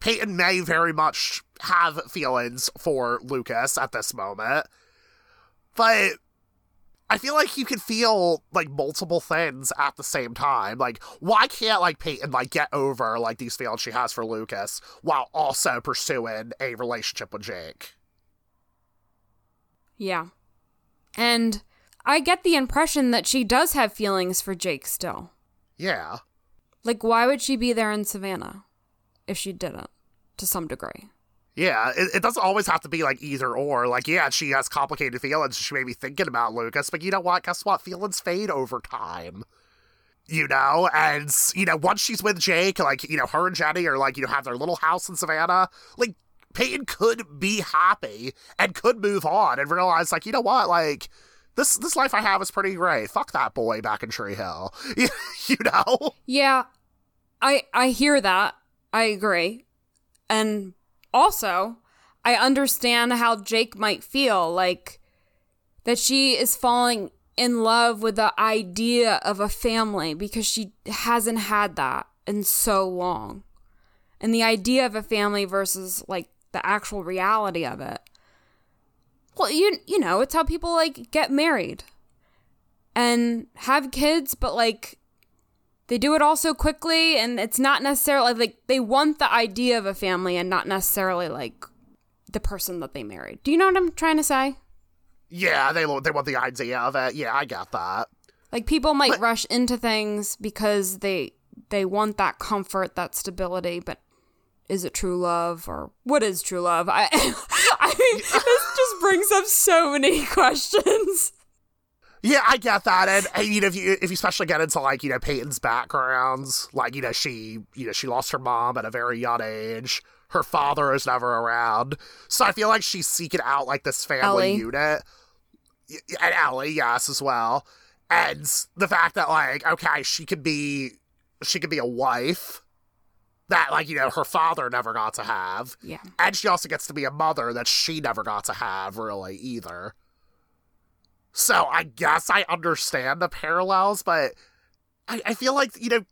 Peyton may very much have feelings for Lucas at this moment. But I feel like you can feel like multiple things at the same time. Like, why can't like Peyton like get over like these feelings she has for Lucas while also pursuing a relationship with Jake? yeah, and I get the impression that she does have feelings for Jake still. Yeah. Like, why would she be there in Savannah if she didn't to some degree. Yeah, it, it doesn't always have to be like either or. Like, yeah, she has complicated feelings. She may be thinking about Lucas, but you know what? Guess what? Feelings fade over time. You know, and you know, once she's with Jake, like you know, her and Jenny are like you know have their little house in Savannah. Like Peyton could be happy and could move on and realize like you know what, like this this life I have is pretty great. Fuck that boy back in Tree Hill. you know? Yeah. I I hear that. I agree. And also, I understand how Jake might feel like that she is falling in love with the idea of a family because she hasn't had that in so long. And the idea of a family versus like the actual reality of it. Well, you you know, it's how people like get married and have kids, but like they do it all so quickly and it's not necessarily like they want the idea of a family and not necessarily like the person that they married. Do you know what I'm trying to say? Yeah, they they want the idea of it. Yeah, I got that. Like people might but, rush into things because they they want that comfort, that stability, but is it true love or what is true love? I I mean, this just brings up so many questions. Yeah, I get that, and, and, you know, if you if you especially get into like you know Peyton's backgrounds, like you know she you know she lost her mom at a very young age, her father is never around, so I feel like she's seeking out like this family Ellie. unit, and Ellie, yes, as well, and the fact that like okay, she could be she could be a wife that like you know her father never got to have, yeah, and she also gets to be a mother that she never got to have really either. So I guess I understand the parallels, but I, I feel like, you know,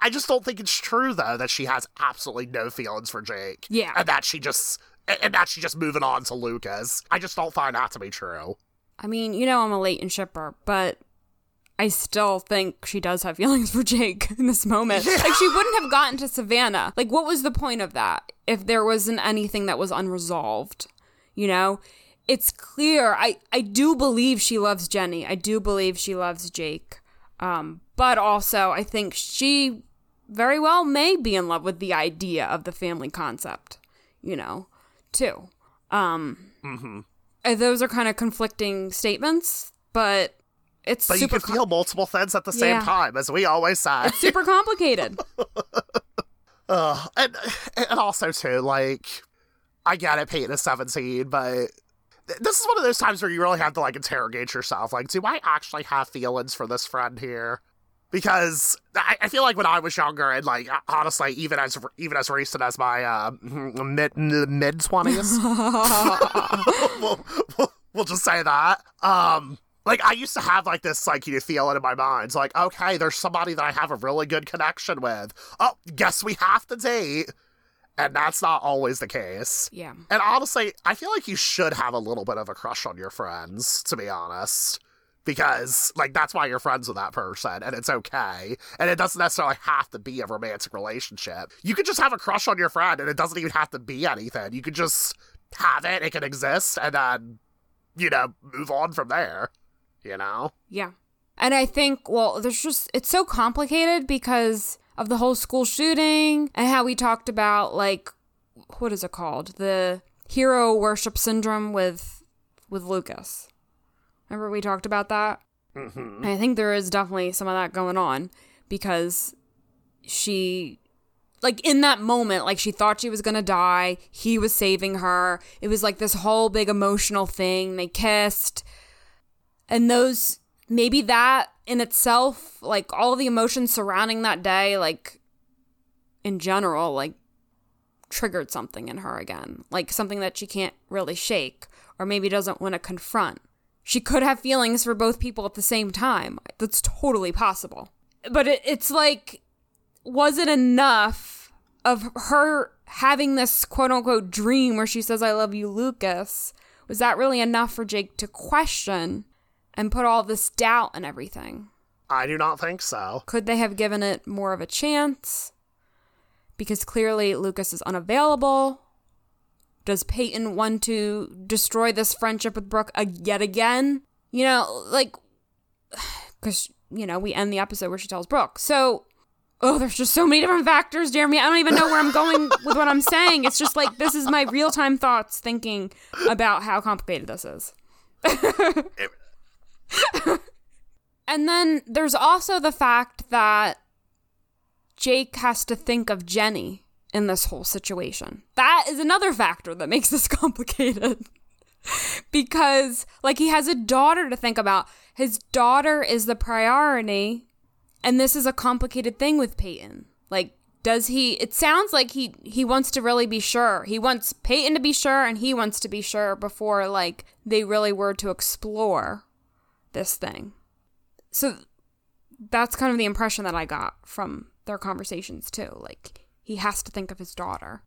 I just don't think it's true though that she has absolutely no feelings for Jake. Yeah. And that she just and that she's just moving on to Lucas. I just don't find that to be true. I mean, you know I'm a Leyton shipper, but I still think she does have feelings for Jake in this moment. Yeah. Like she wouldn't have gotten to Savannah. Like what was the point of that if there wasn't anything that was unresolved? You know? It's clear. I I do believe she loves Jenny. I do believe she loves Jake. Um, but also I think she very well may be in love with the idea of the family concept. You know, too. Um, mm-hmm. Those are kind of conflicting statements, but it's but you can com- feel multiple things at the same yeah. time, as we always say. It's super complicated. uh, and and also too, like I get it, Peyton is seventeen, but this is one of those times where you really have to like interrogate yourself. Like, do I actually have feelings for this friend here? Because I, I feel like when I was younger, and like honestly, even as even as recent as my uh, mid mid twenties, we'll, we'll, we'll just say that. Um, like I used to have like this like you know feeling in my mind. It's like, okay, there's somebody that I have a really good connection with. Oh, guess we have to date and that's not always the case. Yeah. And honestly, I feel like you should have a little bit of a crush on your friends, to be honest. Because, like, that's why you're friends with that person, and it's okay. And it doesn't necessarily have to be a romantic relationship. You could just have a crush on your friend, and it doesn't even have to be anything. You could just have it, it can exist, and then, you know, move on from there, you know? Yeah. And I think, well, there's just, it's so complicated because of the whole school shooting and how we talked about like what is it called? The hero worship syndrome with with Lucas. Remember we talked about that? Mm-hmm. I think there is definitely some of that going on because she like in that moment like she thought she was going to die, he was saving her. It was like this whole big emotional thing. They kissed. And those maybe that in itself, like all the emotions surrounding that day, like in general, like triggered something in her again, like something that she can't really shake or maybe doesn't want to confront. She could have feelings for both people at the same time. That's totally possible. But it, it's like, was it enough of her having this quote unquote dream where she says, I love you, Lucas? Was that really enough for Jake to question and put all this doubt and everything. I do not think so. Could they have given it more of a chance? Because clearly Lucas is unavailable. Does Peyton want to destroy this friendship with Brooke yet again? You know, like, because, you know, we end the episode where she tells Brooke. So, oh, there's just so many different factors, Jeremy. I don't even know where I'm going with what I'm saying. It's just like this is my real time thoughts thinking about how complicated this is. and then there's also the fact that Jake has to think of Jenny in this whole situation. That is another factor that makes this complicated. because, like, he has a daughter to think about. His daughter is the priority and this is a complicated thing with Peyton. Like, does he it sounds like he he wants to really be sure. He wants Peyton to be sure and he wants to be sure before like they really were to explore this thing. So that's kind of the impression that I got from their conversations too. Like he has to think of his daughter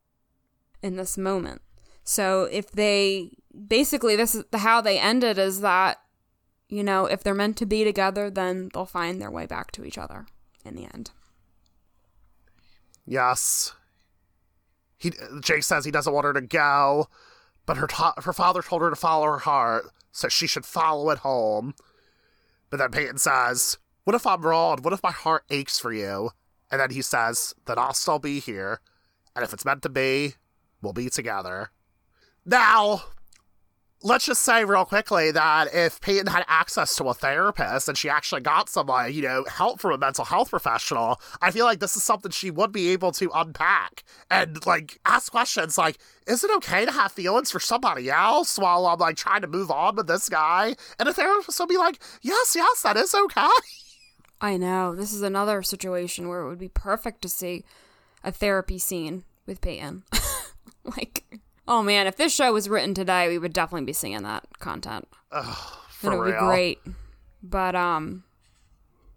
in this moment. So if they basically this is how they ended is that you know, if they're meant to be together, then they'll find their way back to each other in the end. Yes. He Jake says he doesn't want her to go, but her her father told her to follow her heart, so she should follow it home. But then Peyton says, "What if I'm wrong? What if my heart aches for you?" And then he says, "Then I'll still be here, and if it's meant to be, we'll be together." Now, let's just say real quickly that if Peyton had access to a therapist and she actually got someone, you know, help from a mental health professional, I feel like this is something she would be able to unpack and like ask questions like, is it okay to have feelings for somebody else while I'm like trying to move on with this guy? And a therapist will be like, yes, yes, that is okay. I know. This is another situation where it would be perfect to see a therapy scene with Peyton. like, Oh man, if this show was written today, we would definitely be seeing that content. Ugh, and it would real. be great. But um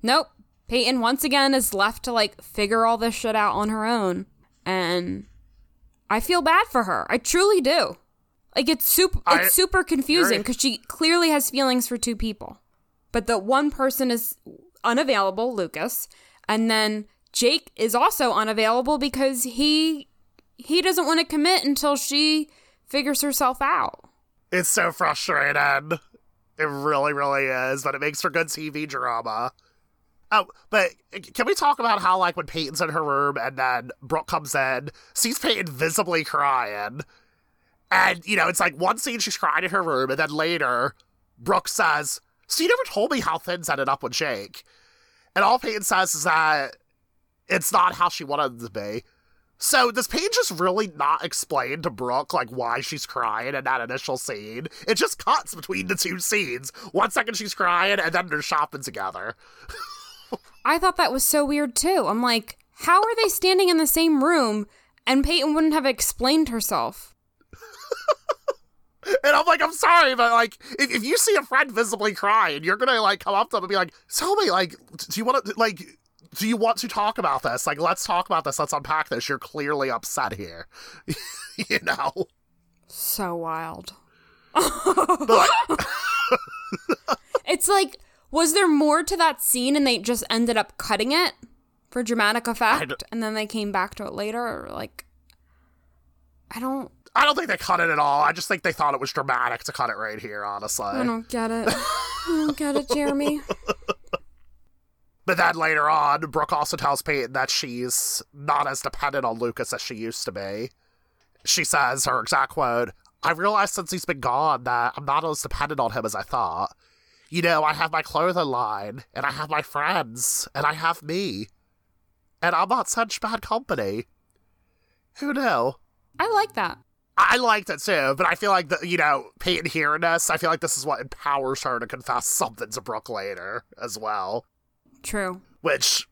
nope. Peyton once again is left to like figure all this shit out on her own. And I feel bad for her. I truly do. Like it's super it's I, super confusing because she clearly has feelings for two people. But the one person is unavailable, Lucas, and then Jake is also unavailable because he he doesn't want to commit until she figures herself out. It's so frustrating. It really, really is, but it makes for good TV drama. Oh, but eh, can we talk about how, like, when Peyton's in her room and then Brooke comes in, sees Peyton visibly crying, and, you know, it's like one scene she's crying in her room, and then later, Brooke says, So you never told me how things ended up with Jake. And all Peyton says is that it's not how she wanted it to be. So does Paige just really not explain to Brooke like why she's crying in that initial scene? It just cuts between the two scenes. One second she's crying and then they're shopping together. I thought that was so weird too. I'm like, how are they standing in the same room and Peyton wouldn't have explained herself? and I'm like, I'm sorry, but like, if, if you see a friend visibly crying, you're gonna like come up to them and be like, "Tell me, like, do you want to like do you want to talk about this? Like, let's talk about this. Let's unpack this. You're clearly upset here. you know? So wild. it's like, was there more to that scene and they just ended up cutting it for dramatic effect and then they came back to it later? Or like, I don't. I don't think they cut it at all. I just think they thought it was dramatic to cut it right here, honestly. I don't get it. I don't get it, Jeremy. But then later on, Brooke also tells Peyton that she's not as dependent on Lucas as she used to be. She says, her exact quote, I realized since he's been gone that I'm not as dependent on him as I thought. You know, I have my clothing line, and I have my friends, and I have me. And I'm not such bad company. Who knew? I like that. I liked it too, but I feel like the you know Peyton hearing this, I feel like this is what empowers her to confess something to Brooke later as well. True. Which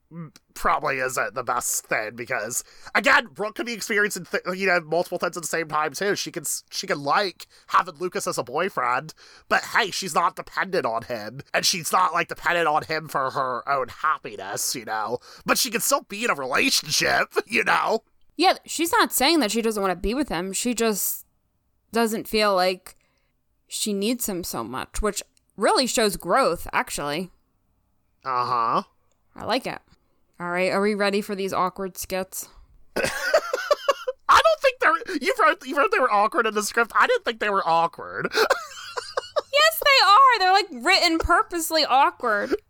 probably isn't the best thing because again, Brooke could be experiencing th- you know multiple things at the same time too. She can she can like having Lucas as a boyfriend, but hey, she's not dependent on him, and she's not like dependent on him for her own happiness, you know. But she can still be in a relationship, you know. Yeah, she's not saying that she doesn't want to be with him. She just doesn't feel like she needs him so much, which really shows growth, actually. Uh huh. I like it. All right, are we ready for these awkward skits? I don't think they're. You wrote you wrote they were awkward in the script. I didn't think they were awkward. yes, they are. They're like written purposely awkward.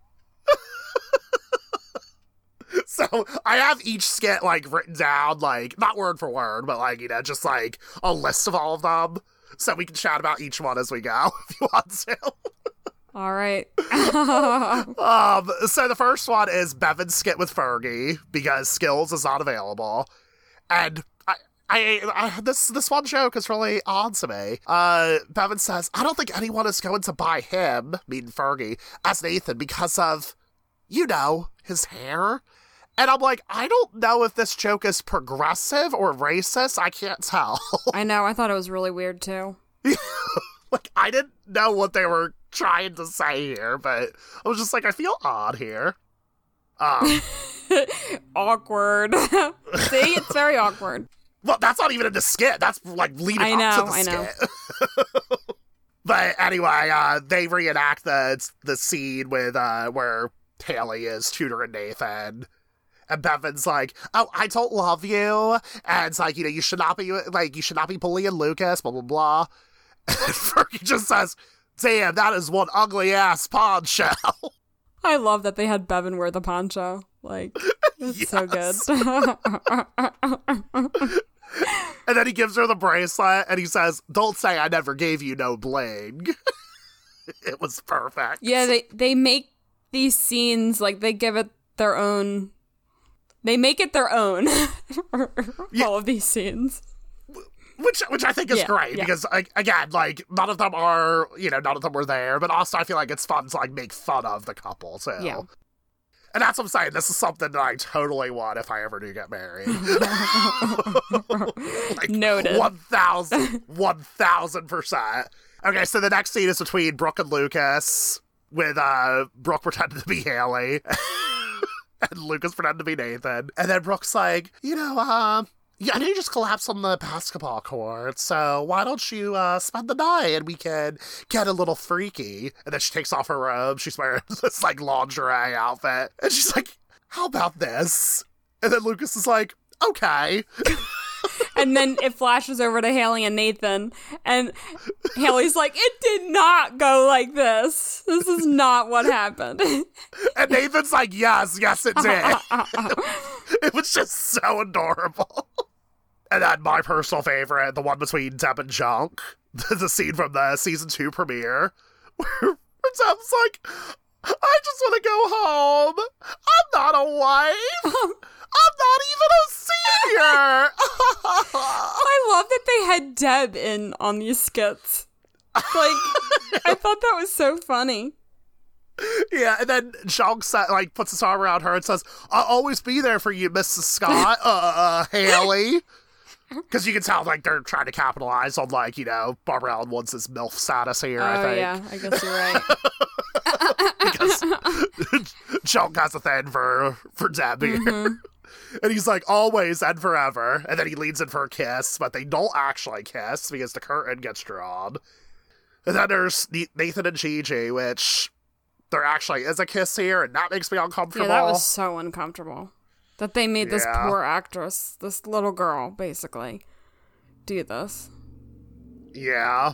So I have each skit like written down, like not word for word, but like you know, just like a list of all of them, so we can chat about each one as we go if you want to. All right. um, so the first one is Bevin's skit with Fergie because Skills is not available, and I, I, I this this one joke is really odd to me. Uh, Bevin says, "I don't think anyone is going to buy him, meaning Fergie, as Nathan because of, you know, his hair." And I'm like, I don't know if this joke is progressive or racist. I can't tell. I know. I thought it was really weird too. like, I didn't know what they were trying to say here, but I was just like, I feel odd here. Um, awkward. See, it's very awkward. Well, that's not even in the skit. That's like leading I know, up to the I know. skit. but anyway, uh, they reenact the the scene with uh, where Haley is tutoring Nathan. And Bevin's like, "Oh, I don't love you," and it's like, you know, you should not be like, you should not be bullying Lucas, blah blah blah. And Fergie just says, "Damn, that is one ugly ass poncho." I love that they had Bevin wear the poncho. Like, it's so good. And then he gives her the bracelet, and he says, "Don't say I never gave you no bling." it was perfect. yeah, they they make these scenes like they give it their own. They make it their own. All of these scenes. Which which I think is Yeah, great yeah. because like, again, like none of them are you know none of them were there, but also I feel like it's fun to like make fun of the couple too. Yeah. And that's what I'm saying. This is something that I totally want if I ever do get married. like, Noted. 1000 1000%. Okay, so the next scene is between Brooke and Lucas, with uh Brooke pretending to be Haley. and Lucas pretending to be Nathan. And then Brooke's like, you know, um, yeah, I know you just collapsed on the basketball court, so why don't you uh, spend the night and we can get a little freaky? And then she takes off her robe. She's wearing this like lingerie outfit, and she's like, "How about this?" And then Lucas is like, "Okay." And then it flashes over to Haley and Nathan, and Haley's like, "It did not go like this. This is not what happened." And Nathan's like, "Yes, yes, it did." it was just so adorable. And then my personal favorite, the one between Deb and Junk, the scene from the season two premiere, where, Deb's like, I just want to go home. I'm not a wife. I'm not even a senior. I love that they had Deb in on these skits. Like, I thought that was so funny. yeah, and then Junk sa- like puts his arm around her and says, "I'll always be there for you, Mrs. Scott, uh, uh, Haley." Because you can tell, like, they're trying to capitalize on, like, you know, Barbara Alyn Woods this MILF status here, I oh think. yeah, I guess you're right. because Junk has a thing for for Deb here. Mm-hmm. And he's like, always and forever. And then he leans in for a kiss, but they don't actually kiss because the curtain gets drawn. And then there's Nathan and Gigi, which there actually is a kiss here, and that makes me uncomfortable. yeah, that was so uncomfortable. That they made this Yeah. poor actress, this little girl, basically, do this. Yeah.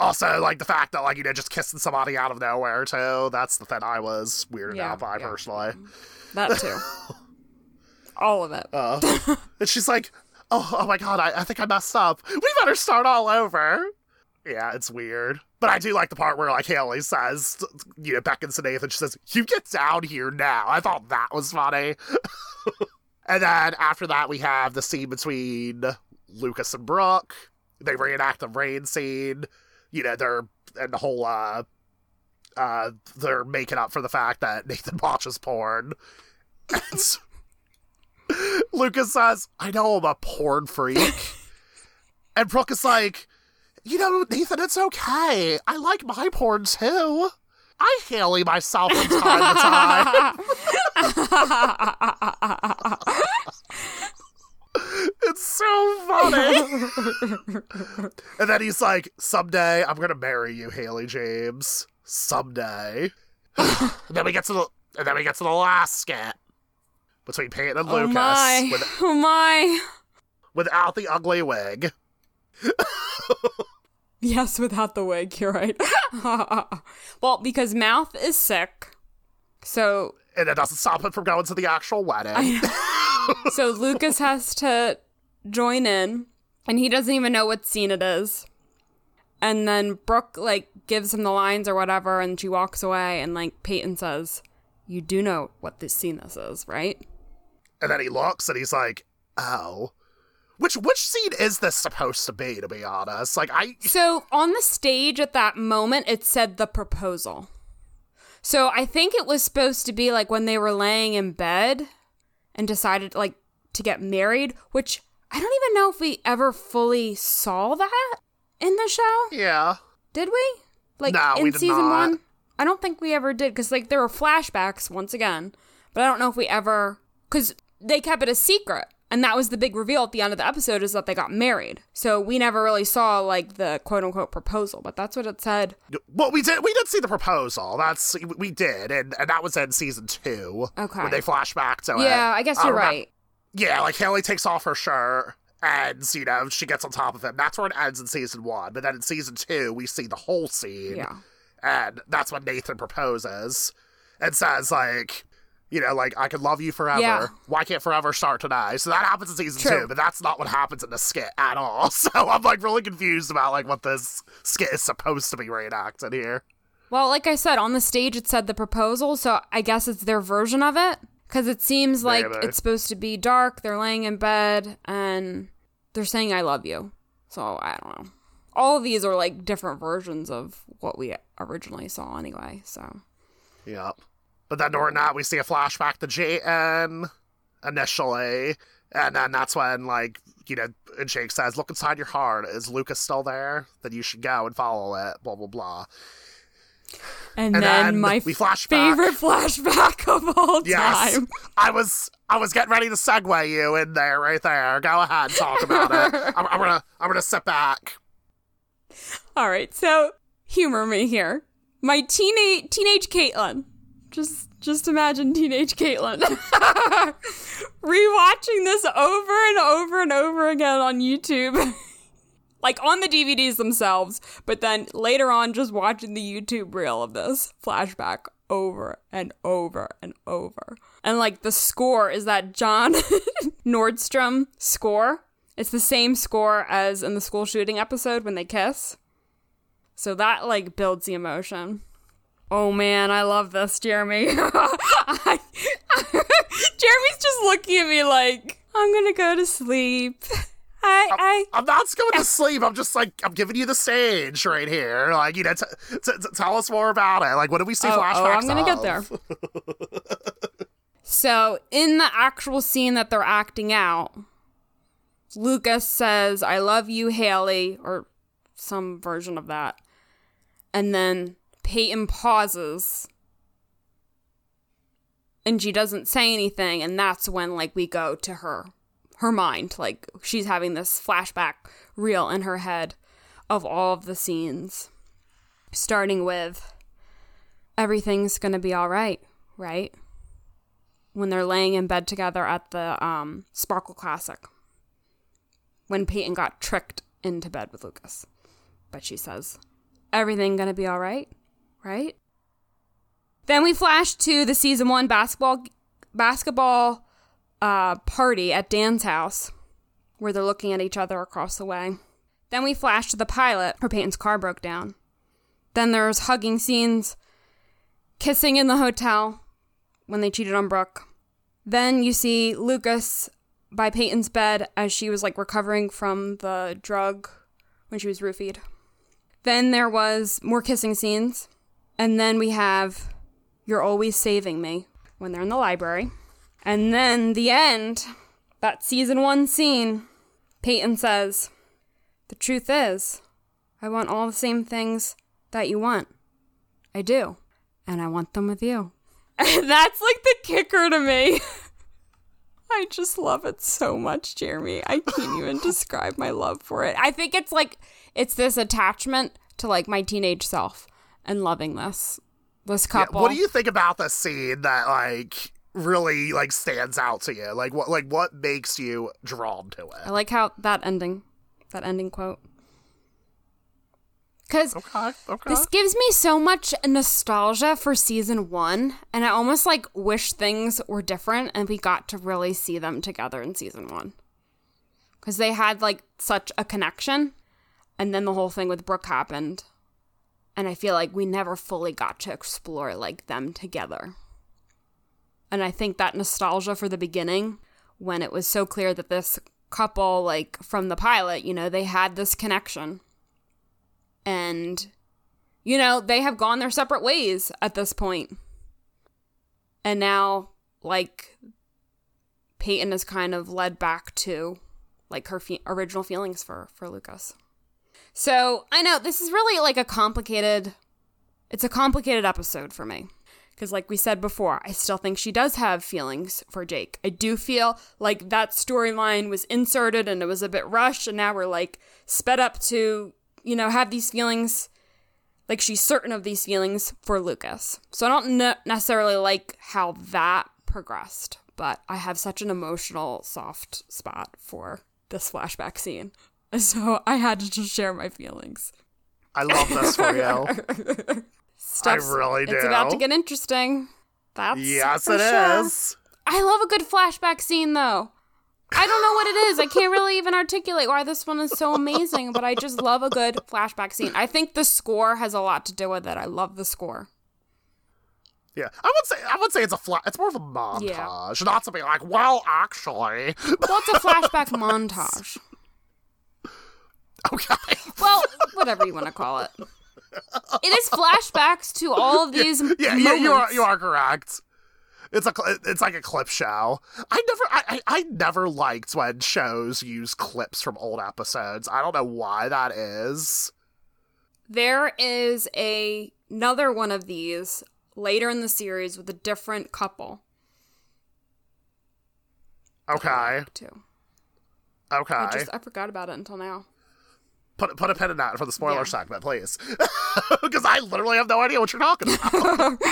Also, like the fact that, like, you know, just kissing somebody out of nowhere, too, that's the thing I was weirded Yeah, out by yeah. personally. That too. All of it. Uh, and she's like, oh, oh my god, I, I think I messed up. We better start all over. Yeah, it's weird. But I do like the part where, like, Haley says, you know, beckons to Nathan, she says, you get down here now. I thought that was funny. and then after that, we have the scene between Lucas and Brooke. They reenact the rain scene. You know, they're, and the whole, uh, uh, they're making up for the fact that Nathan watches porn. And Lucas says, I know I'm a porn freak. and Brooke is like, You know, Nathan, it's okay. I like my porn too. I Haley myself from time to time. it's so funny. and then he's like, Someday I'm going to marry you, Haley James. Someday. and then we get to the. And then we get to the last skit between Peyton and oh Lucas my! with, oh my! without the ugly wig. Yes, without the wig, you're right. well, because Mouth is sick, so And it doesn't stop him from going to the actual wedding. so Lucas has to join in, and he doesn't even know what scene it is. And then Brooke like gives him the lines or whatever, and she walks away. And like Peyton says, "You do know what this scene this is, right?" And then he looks and he's like, "Oh." Which which scene is this supposed to be? To be honest, like I. So on the stage at that moment, it said the proposal. So I think it was supposed to be like when they were laying in bed and decided like to get married, which I don't even know if we ever fully saw that in the show. Yeah. Did we? Like No, in we season not. one? I don't think we ever did because like there were flashbacks once again, but I don't know if we ever because they kept it a secret. And that was the big reveal at the end of the episode is that they got married. So we never really saw like the quote unquote proposal, but that's what it said. Well, we did. We did see the proposal. That's we did, and and that was in season two. Okay. When they flash back to it. Yeah, I guess you're right. Yeah, like Haley takes off her shirt and you know she gets on top of him. That's where it ends in season one. But then in season two, we see the whole scene. Yeah. and that's when Nathan proposes and says like. You know, like I could love you forever. Yeah. Why can't forever start today? So that happens in season True. two, but that's not what happens in the skit at all. So I'm like really confused about like what this skit is supposed to be reenacted here. Well, like I said, on the stage it said the proposal, so I guess it's their version of it. Because it seems like Maybe. it's supposed to be dark, they're laying in bed, and they're saying, I love you. So I don't know. All of these are like different versions of what we originally saw anyway, so. Yep. But then during that, we see a flashback to Jeyton initially. And then that's when, like, you know, and Jake says, Look inside your heart. Is Lucas still there? Then you should go and follow it. Blah, blah, blah. And, And then, then my flash favorite flashback of all Yes. time. I was. I was getting ready to segue you in there, right there. Go ahead, talk about it. I'm, I'm gonna, I'm gonna sit back. All right, so humor me here. My teenage teenage Caitlin. Just just imagine teenage Caitlin rewatching this over and over and over again on YouTube. like on the DVDs themselves, but then later on just watching the YouTube reel of this flashback over and over and over. And like the score is that John Nordstrom score. It's the same score as in the school shooting episode when they kiss. So that like builds the emotion. Oh man, I love this, Jeremy. I- Jeremy's just looking at me like, I'm gonna go to sleep. I, I, I'm not going to sleep. I'm just like I'm giving you the stage right here. Like you know, t- t- t- tell us more about it. Like what do we see Oh, oh. I'm gonna get there. so in the actual scene that they're acting out, Lucas says, "I love you, Haley," or some version of that, and then Peyton pauses. And she doesn't say anything, and that's when like we go to her her mind. Like she's having this flashback reel in her head of all of the scenes. Starting with everything's gonna be all right, right? When they're laying in bed together at the um, Sparkle Classic. When Peyton got tricked into bed with Lucas. But she says, everything gonna be all right? Then we flash to the season one basketball basketball uh, party at Dan's house, where they're looking at each other across the way. Then we flash to the pilot, where Peyton's car broke down. Then there's hugging scenes, kissing in the hotel when they cheated on Brooke. Then you see Lucas by Peyton's bed as she was like recovering from the drug when she was roofied. Then there was more kissing scenes. And then we have You're Always Saving Me when they're in the library. And then the end, that season one scene, Peyton says, The truth is, I want all the same things that you want. I do. And I want them with you. And that's like the kicker to me. I just love it so much, Jeremy. I can't even describe my love for it. I think it's like it's this attachment to like my teenage self and loving this this Yeah, couple. what do you think about the scene that like really like stands out to you? Like what like what makes you drawn to it? I like how that ending, that ending quote. Because Okay, okay. this gives me so much nostalgia for season one, and I almost like wish things were different and we got to really see them together in season one. Because they had like such a connection, and then the whole thing with Brooke happened. And I feel like we never fully got to explore like them together. And I think that nostalgia for the beginning, when it was so clear that this couple, like from the pilot, you know, they had this connection and you know they have gone their separate ways at this point. and now like peyton is kind of led back to like her fe- original feelings for for lucas so i know this is really like a complicated it's a complicated episode for me because like we said before i still think she does have feelings for jake i do feel like that storyline was inserted and it was a bit rushed and now we're like sped up to you know, have these feelings, like she's certain of these feelings for Lucas. So I don't ne- necessarily like how that progressed, but I have such an emotional, soft spot for this flashback scene. So I had to just share my feelings. I love this for you. Stuff's- really do. It's about to get interesting. That's yes, it is. sure. I love a good flashback scene though. I don't know what it is. I can't really even articulate why this one is so amazing, but I just love a good flashback scene. I think the score has a lot to do with it. I love the score. Yeah, I would say I would say it's a flat. It's more of a montage, not to be like, well, actually, Well, it's a flashback montage. okay. Well, whatever you want to call it. It is flashbacks to all of these Yeah, yeah, you are you are correct. It's a it's like a clip show. I never I, I I never liked when shows use clips from old episodes. I don't know why that is. There is a another one of these later in the series with a different couple Okay, too. okay. I just I forgot about it until now. Put put a pin in that for the spoiler Yeah. segment, please, because I literally have no idea what you're talking about.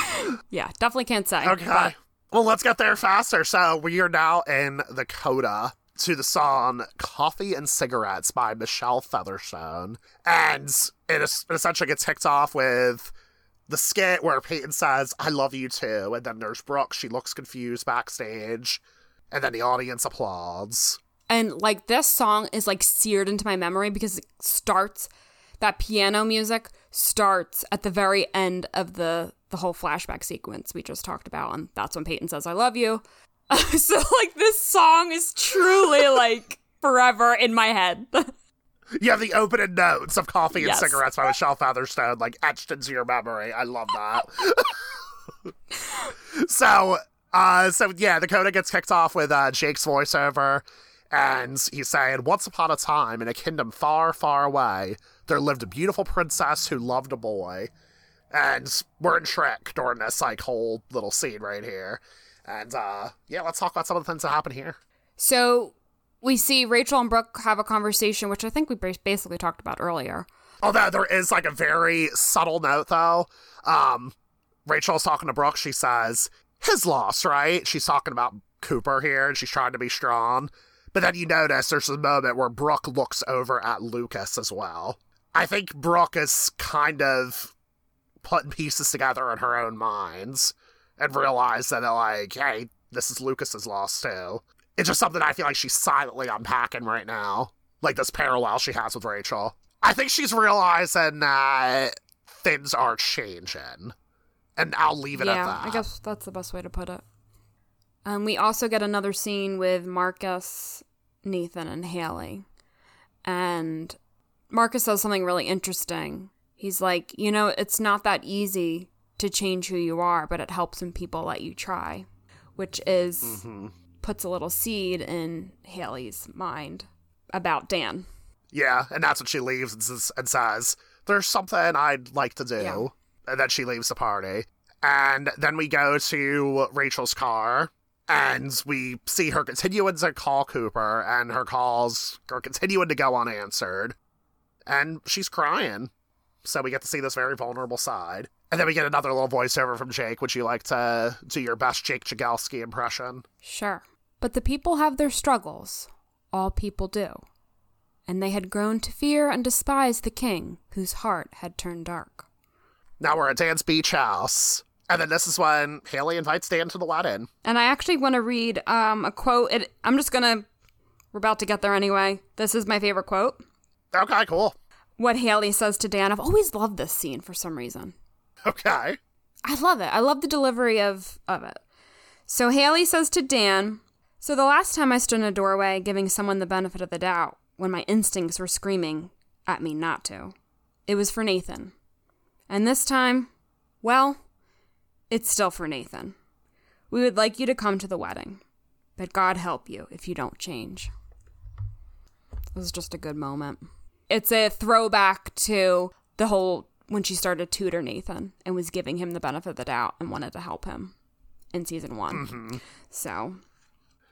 Yeah, definitely can't say. Okay. but- Well, let's get there faster. So we are now in the coda to the song Coffee and Cigarettes by Michelle Featherstone. And it, it essentially gets kicked off with the skit where Peyton says, I love you too. And then there's Brooke. She looks confused backstage. And then the audience applauds. And like this song is like seared into my memory because it starts that piano music starts at the very end of the the whole flashback sequence we just talked about and that's when Peyton says I love you. so like this song is truly like forever in my head. You have the opening notes of Coffee and Yes. Cigarettes by Michelle Featherstone, like etched into your memory. I love that. so, uh, so yeah, the coda gets kicked off with uh, Jake's voiceover, and he's saying, "Once upon a time, in a kingdom far, far away, there lived a beautiful princess who loved a boy." And we're in Shrek during this like whole little scene right here. And uh, yeah, let's talk about some of the things that happen here. so we see Rachel and Brooke have a conversation which I think we basically talked about earlier. Although there is like a very subtle note though. Um Rachel's talking to Brooke, she says, his loss, right? She's talking about Cooper here and she's trying to be strong. But then you notice there's a moment where Brooke looks over at Lucas as well. I think Brooke is kind of putting pieces together in her own minds and realize that like, hey, this is Lucas's loss too. It's just something I feel like she's silently unpacking right now. Like this parallel she has with Rachel. I think she's realizing that things are changing. And I'll leave it at yeah, that. I guess that's the best way to put it. Um, we also get another scene with Marcus, Nathan, and Haley. And Marcus says something really interesting. He's like, you know, it's not that easy to change who you are, but it helps when people let you try, which is Mhm. puts a little seed in Haley's mind about Dan. Yeah, and that's when she leaves and says, and says There's something I'd like to do. Yeah. And then she leaves the party. And then we go to Rachel's car and we see her continuing to call Cooper, and her calls are continuing to go unanswered. And she's crying. So we get to see this very vulnerable side. And then we get another little voiceover from Jake. Would you like to do your best Jake Jagelski impression? Sure. But the people have their struggles. All people do. and they had grown to fear and despise the king, whose heart had turned dark. Now we're at Dan's beach house. And then this is when Haley invites Dan to the wedding. And I actually want to read um, a quote. It, I'm just going to, we're about to get there anyway. This is my favorite quote. Okay, cool. What Haley says to Dan. I've always loved this scene for some reason. Okay. I love it. I love the delivery of, of it. So Haley says to Dan, So the last time I stood in a doorway giving someone the benefit of the doubt when my instincts were screaming at me not to, it was for Nathan. And this time, well, it's still for Nathan. We would like you to come to the wedding, but God help you if you don't change. It was just a good moment. It's a throwback to the whole when she started to tutor Nathan and was giving him the benefit of the doubt and wanted to help him in season one. Mm-hmm. So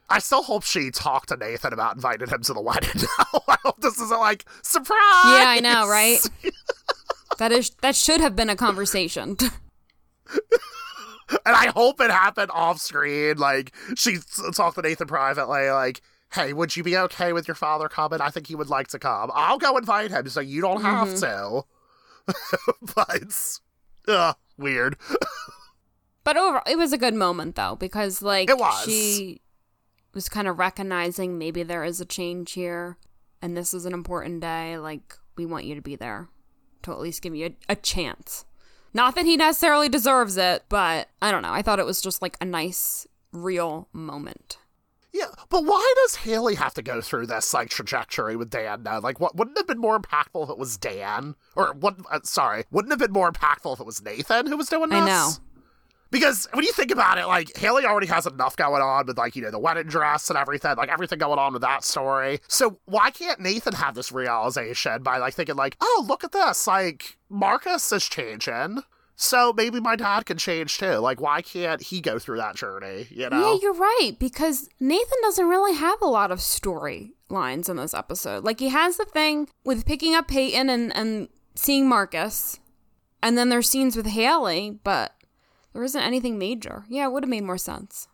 I still hope she talked to Nathan about inviting him to the wedding. I hope this isn't like surprise. Yeah, I know, right? that is that should have been a conversation. and I hope it happened off screen. Like she talked to Nathan privately, like, "Hey, would you be okay with your father coming? I think he would like to come. I'll go invite him, so you don't have mm-hmm. to." but uh, weird. but overall, it was a good moment though because like it was. she was kind of recognizing maybe there is a change here, and this is an important day. Like we want you to be there to at least give you a, a chance. Not that he necessarily deserves it, but I don't know. I thought it was just like a nice, real moment. Yeah, but why does Haley have to go through this like trajectory with Dan now? Like, what wouldn't have been more impactful if it was Dan? Or what? Uh, sorry, wouldn't have been more impactful if it was Nathan who was doing this? I know. Because when you think about it, like Haley already has enough going on with like you know the wedding dress and everything, like everything going on with that story. So why can't Nathan have this realization by like thinking like, oh look at this, like Marcus is changing. So maybe my dad can change too. Like, why can't he go through that journey? You know? Yeah, you're right. Because Nathan doesn't really have a lot of story lines in this episode. Like, he has the thing with picking up Peyton and, and seeing Marcus, and then there's scenes with Haley, but there isn't anything major. Yeah, it would have made more sense.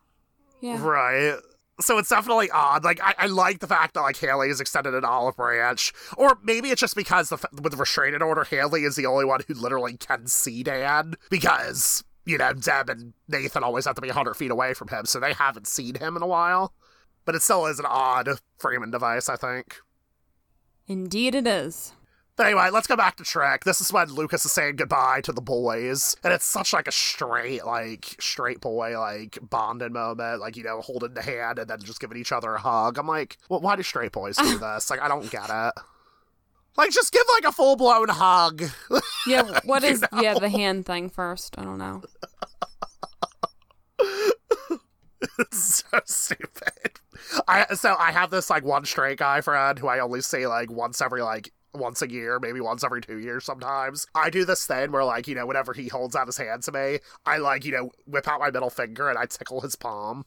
Yeah. Right. So it's definitely odd. Like I, I like the fact that like Haley is extended an olive branch, or maybe it's just because the, with the restraining order, Haley is the only one who literally can see Dan because you know Deb and Nathan always have to be hundred feet away from him, so they haven't seen him in a while. But it still is an odd framing device, I think. Indeed, it is. Anyway, let's go back to Tric. This is when Lucas is saying goodbye to the boys, and it's such like a straight, like straight boy, like bonding moment, like you know, holding the hand and then just giving each other a hug. I'm like, well, why do straight boys do this? like, I don't get it. Like, just give like a full blown hug. Yeah, what is know? yeah the hand thing first? I don't know. it's so stupid. I so I have this like one straight guy friend who I only see like once every like once a year, maybe once every two years sometimes. I do this thing where, like, you know, whenever he holds out his hand to me, I, like, you know, whip out my middle finger and I tickle his palm.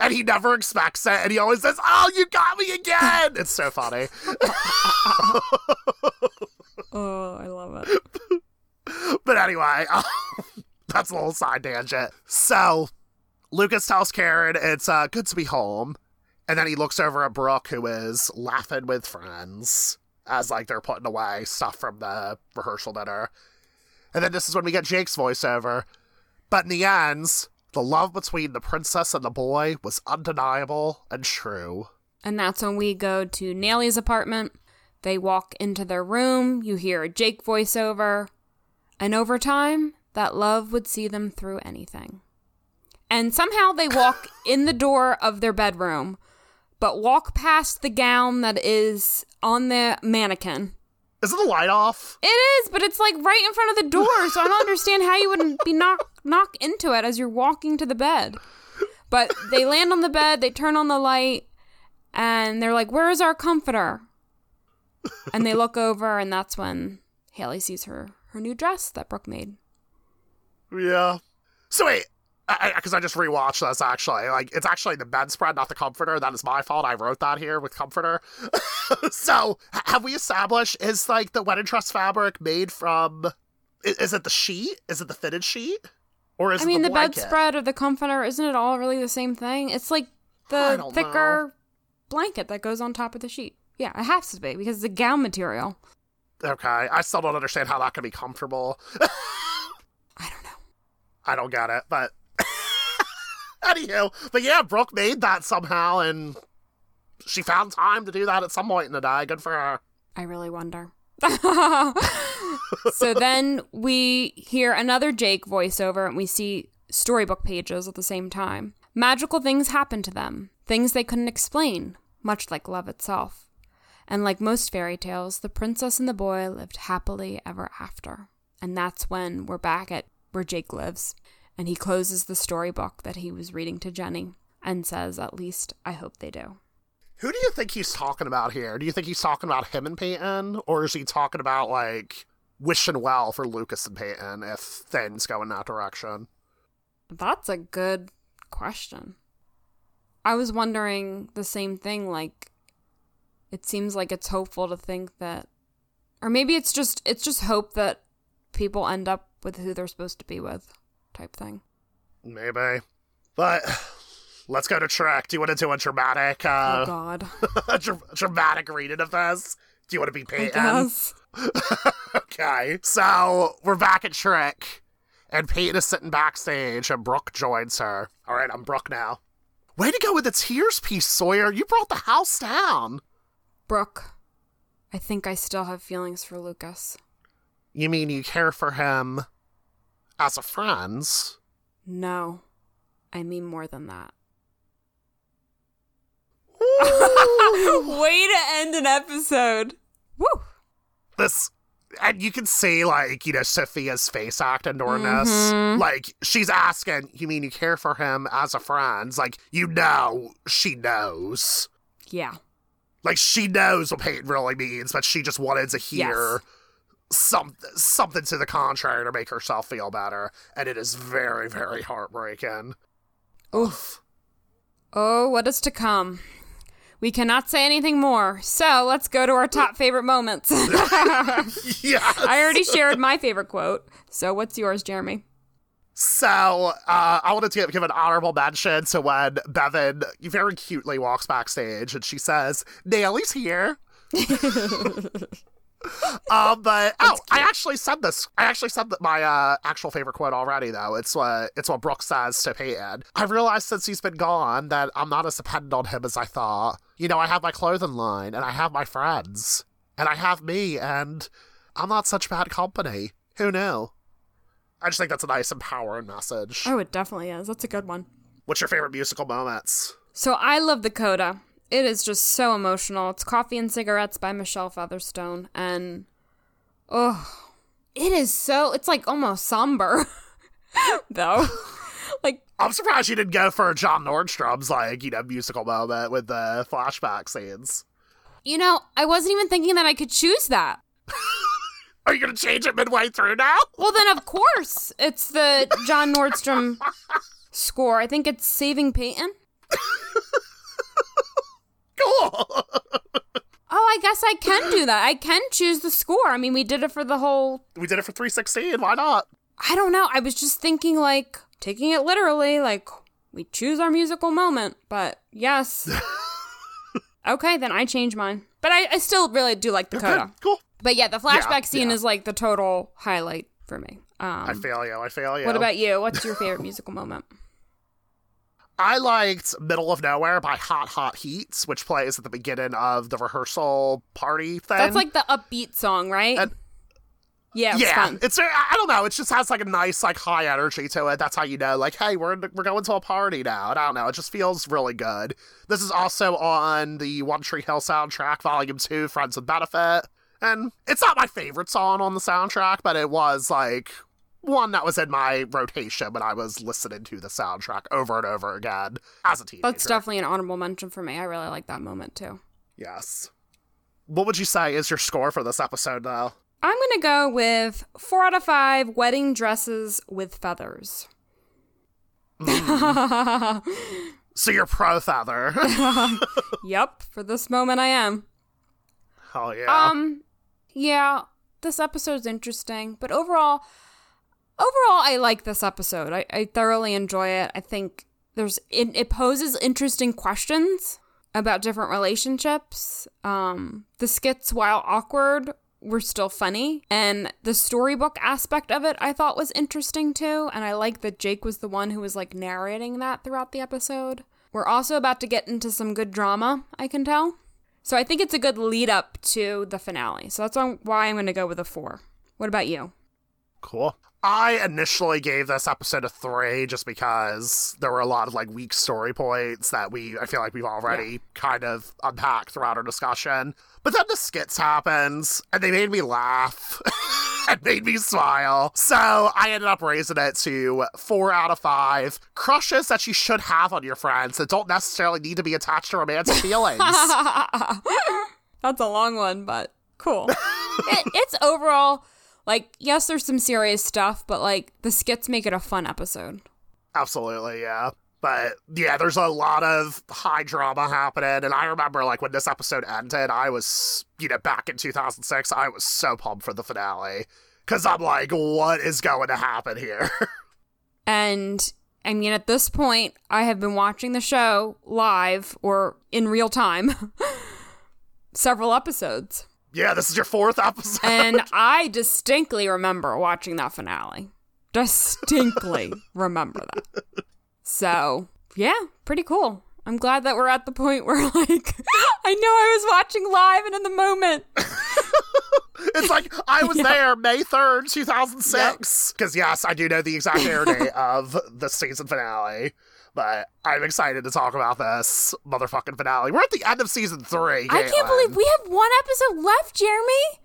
and he never expects it, and he always says, Oh, you got me again! It's so funny. oh, I love it. But anyway, that's a little side tangent. So, Lucas tells Karen it's uh, good to be home. And then he looks over at Brooke, who is laughing with friends as like they're putting away stuff from the rehearsal dinner. And then this is when we get Jake's voiceover. But in the end, the love between the princess and the boy was undeniable and true. And that's when we go to Naley's apartment. They walk into their room. You hear a Jake voiceover. And over time, that love would see them through anything. And somehow they walk in the door of their bedroom but walk past the gown that is on the mannequin. Isn't the light off? It is, but it's like right in front of the door, so I don't understand how you wouldn't be knock knock into it as you're walking to the bed. But they land on the bed, they turn on the light, and they're like, "Where is our comforter?" And they look over, and that's when Haley sees her her new dress that Brooke made. Yeah. So wait, because I, I, just rewatched this actually. Like it's actually the bedspread, not the comforter. That is my fault. I wrote that here with comforter. so have we established is like the wedding dress fabric made from? Is, is, it the sheet? Is it the fitted sheet? Or is I mean the, the bedspread or the comforter? Isn't it all really the same thing? It's like the thicker know. blanket that goes on top of the sheet. Yeah, it has to be because it's a gown material. Okay, I still don't understand how that can be comfortable. I don't know. I don't get it, but anywho, but yeah, Brooke made that somehow, and she found time to do that at some point in the day. Good for her. I really wonder. so then we hear another Jake voiceover and we see storybook pages at the same time. Magical things happen to them, things they couldn't explain, much like love itself. And like most fairy tales, the princess and the boy lived happily ever after. And that's when we're back at where Jake lives. And he closes the storybook that he was reading to Jenny and says, At least I hope they do. Who do you think he's talking about here? Do you think he's talking about him and Peyton? Or is he talking about, like, wishing well for Lucas and Peyton if things go in that direction? That's a good question. I was wondering the same thing. Like, it seems like it's hopeful to think that, or maybe it's just it's just hope that people end up with who they're supposed to be with, type thing. Maybe, but let's go to Tric. Do you want to do a dramatic, uh, oh God, a dr- dramatic reading of this? Do you want to be Peyton? Okay, so we're back at Tric, and Peyton is sitting backstage, and Brooke joins her. All right, I'm Brooke now. Way to go with the tears piece, Sawyer. You brought the house down. Brooke, I think I still have feelings for Lucas. You mean you care for him as a friend? No, I mean more than that. Way to end an episode. Woo! this and you can see like you know sophia's face acting during this Mhm. like she's asking you mean you care for him as a friend like you know she knows Yeah. like she knows what Peyton really means but she just wanted to hear some, something to the contrary to make herself feel better and it is very very heartbreaking Oof. Oh, what is to come? We cannot say anything more, so let's go to our top favorite moments. yes. I already shared my favorite quote, so what's yours, Jeremy? So, uh, I wanted to give, give an honorable mention to when Bevin very cutely walks backstage and she says, Naley's here. um, but oh, I actually said this. I actually said that my uh, actual favorite quote already, though. It's what it's what Brooke says to Peyton. I realized since he's been gone that I'm not as dependent on him as I thought. You know, I have my clothing line and I have my friends and I have me, and I'm not such bad company. Who knew? I just think that's a nice empowering message. Oh, it definitely is. That's a good one. What's your favorite musical moments? So I love the coda. It is just so emotional. It's Coffee and Cigarettes by Michelle Featherstone. And, oh, it is so, it's like almost somber, though. like, I'm surprised you didn't go for John Nordstrom's like you know musical moment with the flashback scenes. you know, I wasn't even thinking that I could choose that. Are you gonna change it midway through now? Well, then, of course, it's the John Nordstrom score. I think it's Saving Peyton. Cool. Oh, I guess I can do that. I can choose the score. I mean, we did it for the whole. we did it for 316. Why not? I don't know. I was just thinking, like, taking it literally, like, we choose our musical moment. But yes. okay, then I change mine. But I, I still really do like the Okay, coda. cool. But yeah, the flashback Yeah, scene yeah. is like the total highlight for me. Um, I fail you. I fail you. what about you? What's your favorite musical moment? I liked Middle of Nowhere by Hot Hot Heats, which plays at the beginning of the rehearsal party thing. That's like the upbeat song, right? And- yeah, it's yeah, fun. it's I I don't know. It just has like a nice like high energy to it. That's how you know, like, hey, we're we're going to a party now. And I don't know. It just feels really good. This is also on the One Tree Hill soundtrack, Volume Two, Friends with Benefit, and it's not my favorite song on the soundtrack, but it was like one that was in my rotation when I was listening to the soundtrack over and over again as a teenager. That's definitely an honorable mention for me. I really like that moment too. yes. What would you say is your score for this episode, though? I'm going to go with four out of five wedding dresses with feathers. So you're pro feather. yep, for this moment I am. Hell yeah. Um, yeah, this episode's interesting, but overall, overall, I like this episode. I, I thoroughly enjoy it. I think there's it, it poses interesting questions, about different relationships. Um, the skits, while awkward, were still funny. And the storybook aspect of it I thought was interesting too. And I like that Jake was the one who was like narrating that throughout the episode. We're also about to get into some good drama, I can tell. So I think it's a good lead up to the finale. So that's why I'm going to go with a four. What about you? Cool. I initially gave this episode a three just because there were a lot of like weak story points that we I feel like we've already yeah. kind of unpacked throughout our discussion. But then the skits happens and they made me laugh and made me smile. So I ended up raising it to four out of five. Crushes that you should have on your friends that don't necessarily need to be attached to romantic feelings. That's a long one, but cool. it, it's overall like, yes, there's some serious stuff, but like the skits make it a fun episode. Absolutely, yeah. But yeah, there's a lot of high drama happening. And I remember, like, when this episode ended, I was, you know, back in 2006, I was so pumped for the finale. Because I'm like, what is going to happen here? and I mean, at this point, I have been watching the show live or in real time several episodes. Yeah, this is your fourth episode. And I distinctly remember watching that finale. Distinctly remember that. So, yeah, pretty cool. I'm glad that we're at the point where, like, I know I was watching live and in the moment. it's like I was there May 3rd, 2006. Because, yep. yes, I do know the exact air date of the season finale but I'm excited to talk about this motherfucking finale. We're at the end of season three. I can't believe we have one episode left, Jeremy.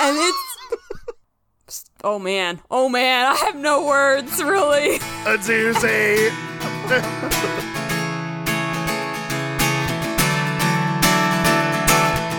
And it's. oh man. Oh man. I have no words, really. A doozy.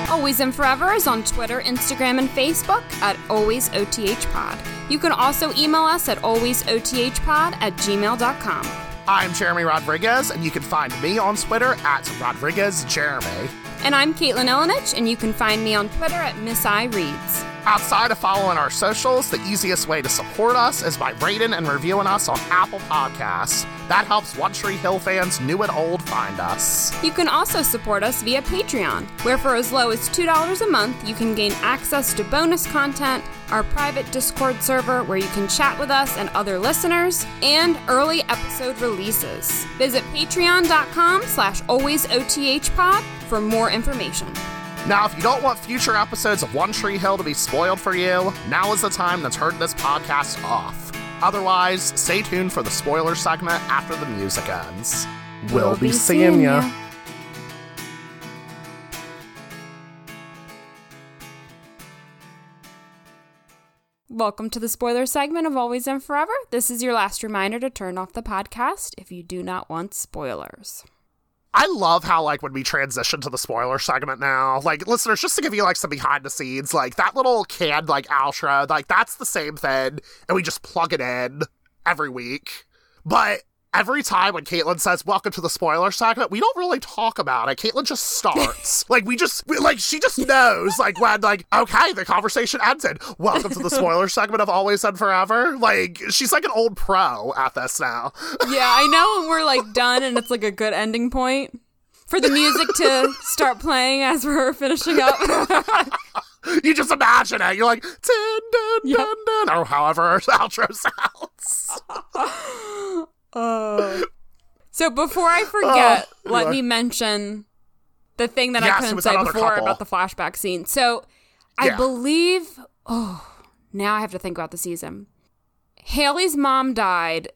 Always and Forever is on Twitter, Instagram, and Facebook at AlwaysOTHPod. You can also email us at AlwaysOTHPod at gmail.com. I'm Jeremy Rodriguez, and you can find me on Twitter at RodriguezJeremy. And I'm Caitlin Elenich, and you can find me on Twitter at Miss I Reads. Outside of following our socials, the easiest way to support us is by rating and reviewing us on Apple Podcasts. That helps One Tree Hill fans, new and old, find us. You can also support us via Patreon, where for as low as $2 a month, you can gain access to bonus content, our private Discord server where you can chat with us and other listeners, and early episode releases. Visit patreon.com slash alwaysothpod for more information. Now, if you don't want future episodes of One Tree Hill to be spoiled for you, now is the time to turn this podcast off. Otherwise, stay tuned for the spoiler segment after the music ends. We'll, we'll be, be seeing ya. ya. Welcome to the spoiler segment of Always and Forever. This is your last reminder to turn off the podcast if you do not want spoilers. I love how like when we transition to the spoiler segment now, like listeners, just to give you like some behind the scenes, like that little canned like outro, like that's the same thing, and we just plug it in every week. But every time when Caitlin says "Welcome to the spoiler segment," we don't really talk about it. Caitlin just starts, like we just like she just knows, like when like okay, the conversation ended. Welcome to the spoiler segment of Always and Forever. Like she's like an old pro at this now. yeah, I know when we're like done and it's like a good ending point for the music to start playing as we're finishing up. you just imagine it. You're like, dun, dun, yep. dun, dun, or however our outro sounds. Uh, so before I forget, uh, let me mention the thing that yes, I couldn't say before couple. about the flashback scene. So I yeah. believe, oh, now I have to think about the season. Haley's mom died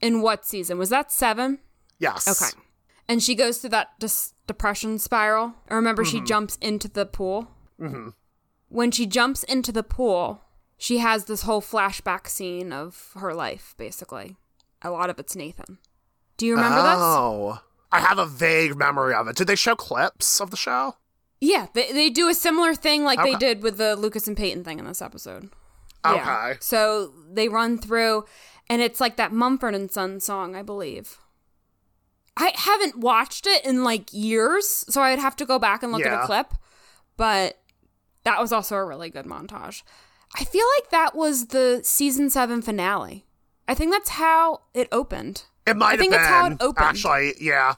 in what season? Was that seven? Yes. Okay. And she goes through that dis- depression spiral. I remember mm-hmm. she jumps into the pool. Mm-hmm. When she jumps into the pool, she has this whole flashback scene of her life, basically. A lot of it's Nathan. Do you remember this? Oh, I have a vague memory of it. Did they show clips of the show? Yeah, they, they do a similar thing like okay. they did with the Lucas and Peyton thing in this episode. Okay. Yeah. So they run through, and it's like that Mumford and Son song, I believe. I haven't watched it in like years, so I'd have to go back and look yeah. at a clip. But that was also a really good montage. I feel like that was the season seven finale. I think that's how it opened. It might I think been. That's how it opened. Actually, yeah.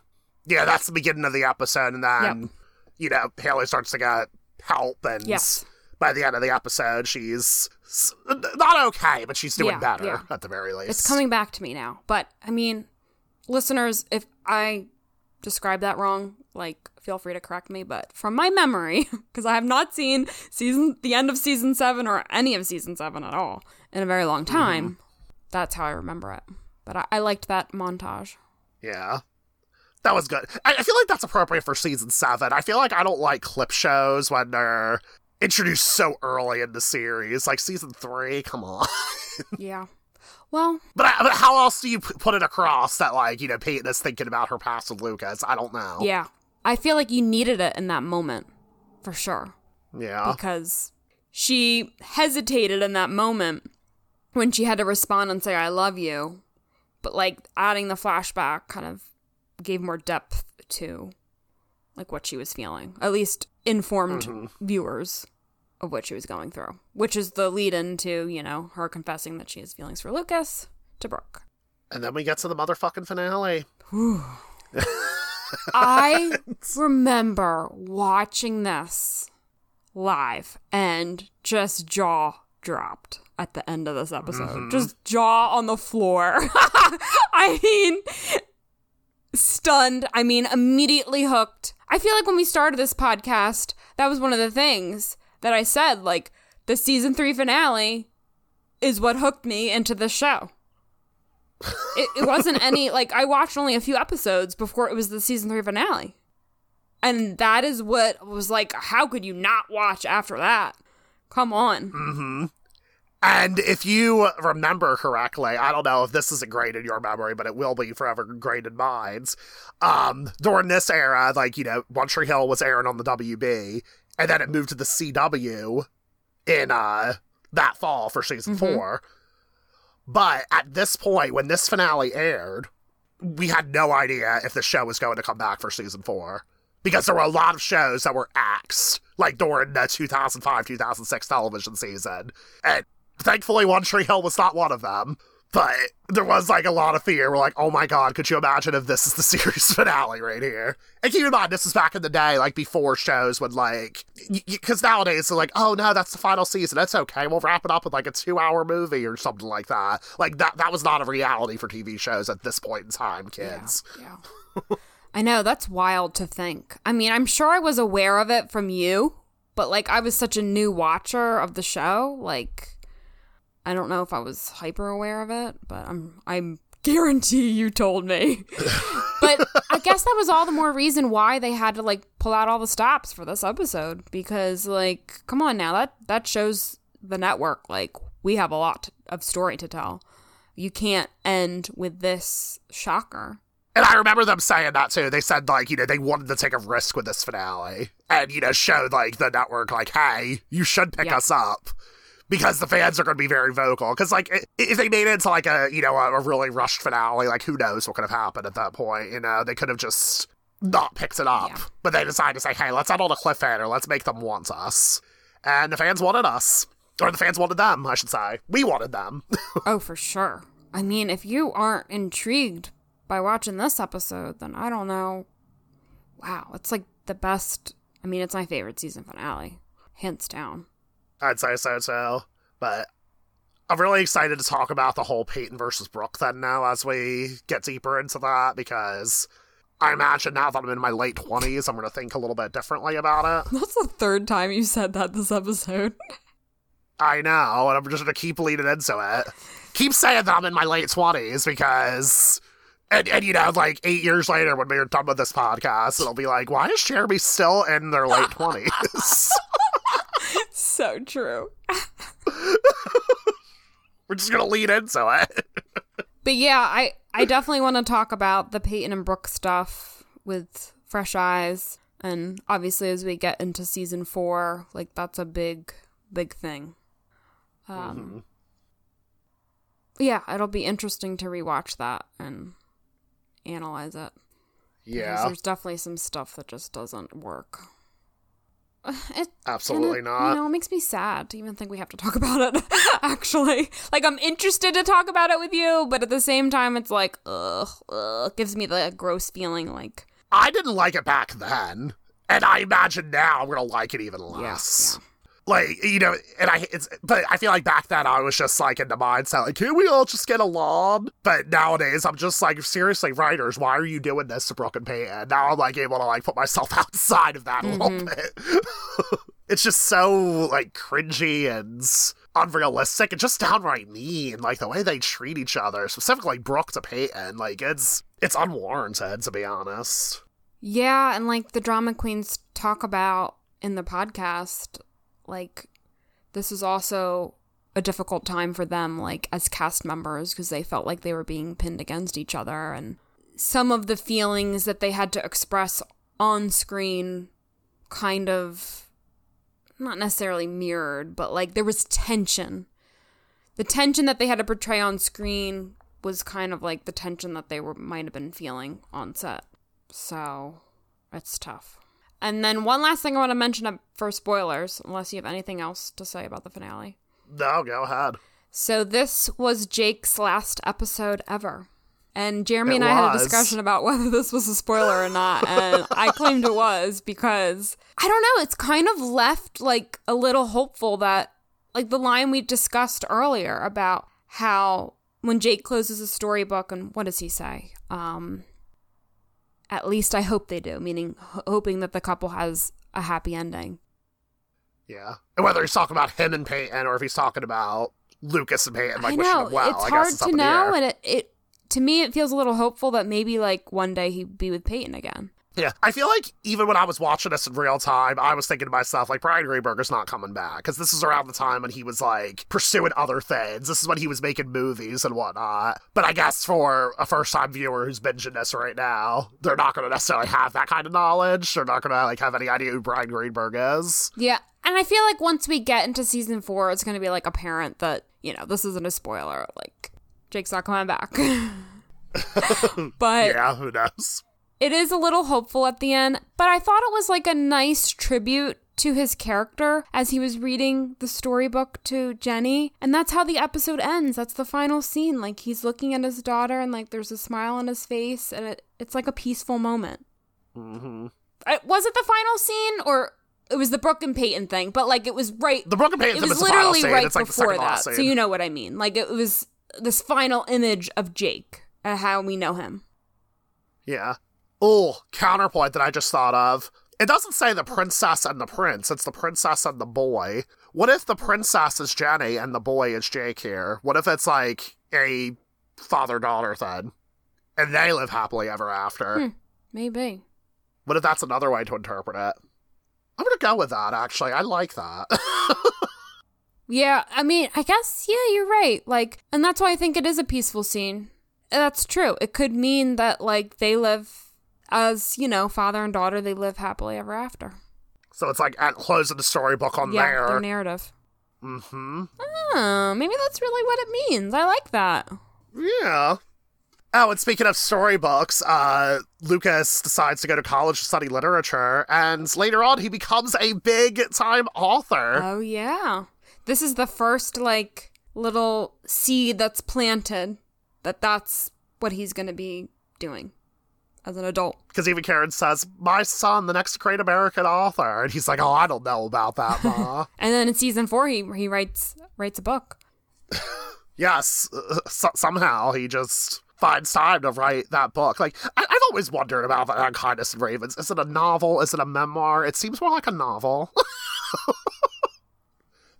Yeah, that's the beginning of the episode, and then Yep. you know Haley starts to get help, and Yes. by the end of the episode, she's not okay, but she's doing Yeah, better yeah. at the very least. It's coming back to me now. But I mean, listeners, if I describe that wrong, like feel free to correct me, but from my memory, because I have not seen season the end of season 7 or any of season 7 at all in a very long mm-hmm. time, that's how I remember it. But I, I liked that montage. Yeah. That was good. I, I feel like that's appropriate for season seven. I feel like I don't like clip shows when they're introduced so early in the series. Like season three, come on. yeah. Well, But, I, but how else do you p- put it across that, like, you know, Peyton is thinking about her past with Lucas? I don't know. yeah. I feel like you needed it in that moment for sure. Yeah. because she hesitated in that moment when she had to respond and say I love you. But like adding the flashback kind of gave more depth to like what she was feeling at least informed mm-hmm. viewers of what she was going through which is the lead into you know her confessing that she has feelings for Lucas to Brooke. And then we get to the motherfucking finale. I remember watching this live and just jaw dropped at the end of this episode. Mm-hmm. Just jaw on the floor. I mean, stunned. I mean, immediately hooked. I feel like when we started this podcast, that was one of the things that I said. Like, the season three finale is what hooked me into this show. it, it wasn't any like I watched only a few episodes before it was the season three finale, and that is what was like. How could you not watch after that? Come on, mm-hmm. And if you remember correctly, I don't know if this is ingrained in your memory, but it will be forever ingrained in mine. Um, during this era, like, you know, One Tree Hill was airing on the WB, and then it moved to the CW in uh that fall for season four. But at this point, when this finale aired, we had no idea if the show was going to come back for season four. Because there were a lot of shows that were axed, like during the 2005 2006 television season. And thankfully, One Tree Hill was not one of them. But there was like a lot of fear. We're like, oh my god, could you imagine if this is the series finale right here? And keep in mind, this is back in the day, like before shows would like, because nowadays they're like, oh no, that's the final season. That's okay. We'll wrap it up with like a two-hour movie or something like that. Like that, that was not a reality for TV shows at this point in time, kids. yeah. I know that's wild to think. I mean, I'm sure I was aware of it from you, but like I was such a new watcher of the show, like I don't know if I was hyper aware of it, but I'm I'm guarantee you told me. but I guess that was all the more reason why they had to like pull out all the stops for this episode because like come on now that that shows the network like we have a lot of story to tell. You can't end with this shocker. And I remember them saying that too. They said like, you know, they wanted to take a risk with this finale and, you know, showed like the network like, hey, you should pick Yeah. us up because the fans are going to be very vocal. Because like, if they made it into like a, you know, a, really rushed finale, like who knows what could have happened at that point? You know, they could have just not picked it up, Yeah. but they decided to say, hey, let's end on a cliffhanger. Let's make them want us. And the fans wanted us. Or the fans wanted them, I should say. We wanted them. Oh, for sure. I mean, if you aren't intrigued by watching this episode, then I don't know. Wow, it's like the best. I mean, it's my favorite season finale, hands down. I'd say so too. But I'm really excited to talk about the whole Peyton versus Brooke then now as we get deeper into that because I imagine now that I'm in my late 20s, I'm going to think a little bit differently about it. That's the third time you said that this episode. I know, and I'm just going to keep leaning into it. Keep saying that I'm in my late 20s because. And, and you know, like eight years later, when we're done with this podcast, it'll be like, why is Jeremy still in their late 20s? so true. we're just going to lean into it. But yeah, I I definitely want to talk about the Peyton and Brooke stuff with fresh eyes, and obviously as we get into season four, like that's a big big thing. Um, yeah, it'll be interesting to rewatch that and analyze it. Because Yeah, there's definitely some stuff that just doesn't work. It absolutely it, not. You know, it makes me sad to even think we have to talk about it. Actually, like I'm interested to talk about it with you, but at the same time, it's like, ugh, ugh, gives me the gross feeling. Like I didn't like it back then, and I imagine now I'm gonna like it even less. Yeah, Like you know, and I it's but I feel like back then I was just like in the mindset like, can we all just get along? But nowadays I'm just like, seriously, writers, why are you doing this to Brooke and Peyton? Now I'm like able to like put myself outside of that a little mm-hmm. bit. it's just so like cringy and unrealistic and just downright mean. Like the way they treat each other, specifically Brooke to Peyton, like it's it's unwarranted to be honest. Yeah, and like the drama queens talk about in the podcast, like this is also a difficult time for them, like as cast members, because they felt like they were being pinned against each other. And some of the feelings that they had to express on screen kind of not necessarily mirrored, but like there was tension. The tension that they had to portray on screen was kind of like the tension that they were might have been feeling on set. So it's tough. And then one last thing I want to mention for spoilers, unless you have anything else to say about the finale. No, go ahead. So this was Jake's last episode ever. And Jeremy It and I had a discussion about whether this was a spoiler or not. And I claimed it was because I don't know, it's kind of left like a little hopeful that like the line we discussed earlier about how when Jake closes a storybook and what does he say? Um at least I hope they do, meaning h- hoping that the couple has a happy ending. Yeah. And whether he's talking about him and Peyton or if he's talking about Lucas and Peyton, like I wishing know him well. it's I hard it's to up in the know, and it, it to me it feels a little hopeful that maybe like one day he'd be with Peyton again. Yeah. I feel like even when I was watching this in real time, I was thinking to myself, like, Bryan Greenberg's not coming back. Because this is around the time when he was, like, pursuing other things. This is when he was making movies and whatnot. But I guess for a first time viewer who's binging this right now, they're not going to necessarily have that kind of knowledge. They're not going to, like, have any idea who Bryan Greenberg is. Yeah, and I feel like once we get into season four, it's going to be like apparent that you know this isn't a spoiler. Like Jake's not coming back, but Yeah, who knows? It is a little hopeful at the end. But I thought it was like a nice tribute to his character as he was reading the storybook to Jenny. And that's how the episode ends. That's the final scene. Like he's looking at his daughter and like there's a smile on his face and it, it's like a peaceful moment. Mm-hmm. I, was it the final scene or it was the Brooke and Peyton thing? But like it was right. The Brooke and Peyton it was literally right It's like before second that. So you know what I mean. Like it was this final image of Jake and how we know him. Yeah. Oh, counterpoint that I just thought of. It doesn't say the princess and the prince, it's the princess and the boy. What if the princess is Jenny and the boy is Jake here? What if it's like a father daughter thing? And they live happily ever after? Hmm. Maybe. What if that's another way to interpret it? I'm gonna go with that, actually. I like that. Yeah, I mean, I guess, yeah, you're right. Like, and that's why I think it is a peaceful scene. That's true. It could mean that, like, they live as, you know, father and daughter, they live happily ever after. so it's like at close of the storybook on yeah, there. their narrative. mm-hmm. Oh, maybe that's really what it means. I like that. Yeah. Oh, and speaking of storybooks, uh, Lucas decides to go to college to study literature, and later on he becomes a big time author. Oh, yeah. This is the first, like, little seed that's planted that that's what he's going to be doing as an adult. Because even Karen says, My son, the next great American author. And he's like, Oh, I don't know about that, Ma. And then in season four, he, he writes writes a book. yes, uh, so- somehow he just finds time to write that book. Like, I- I've always wondered about that Unkindness of Ravens. Is it a novel? Is it a memoir? It seems more like a novel.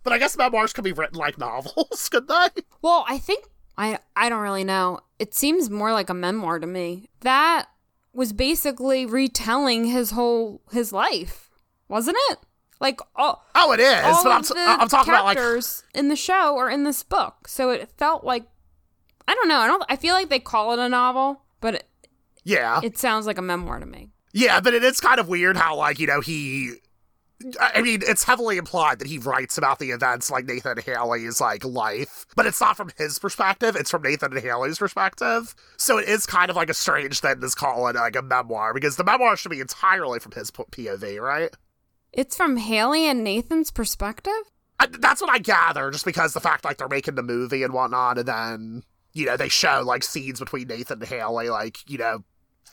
but I guess memoirs could be written like novels, could they? Well, I think I I don't really know. It seems more like a memoir to me. That was basically retelling his whole his life, wasn't it? Like all Oh, it is. all but I'm, t- I'm talking about like in the show or in this book. So it felt like I don't know. I don't. I feel like they call it a novel, but it, yeah, it sounds like a memoir to me. yeah. But it is kind of weird how like you know he. I mean, it's heavily implied that he writes about the events like Nathan Haley's like life, but it's not from his perspective. It's from Nathan Haley's perspective. So it is kind of like a strange thing to call it like a memoir because the memoir should be entirely from his POV, right? It's from Haley and Nathan's perspective. I, that's what I gather, just because the fact like they're making the movie and whatnot, and then you know they show like scenes between Nathan and Haley, like you know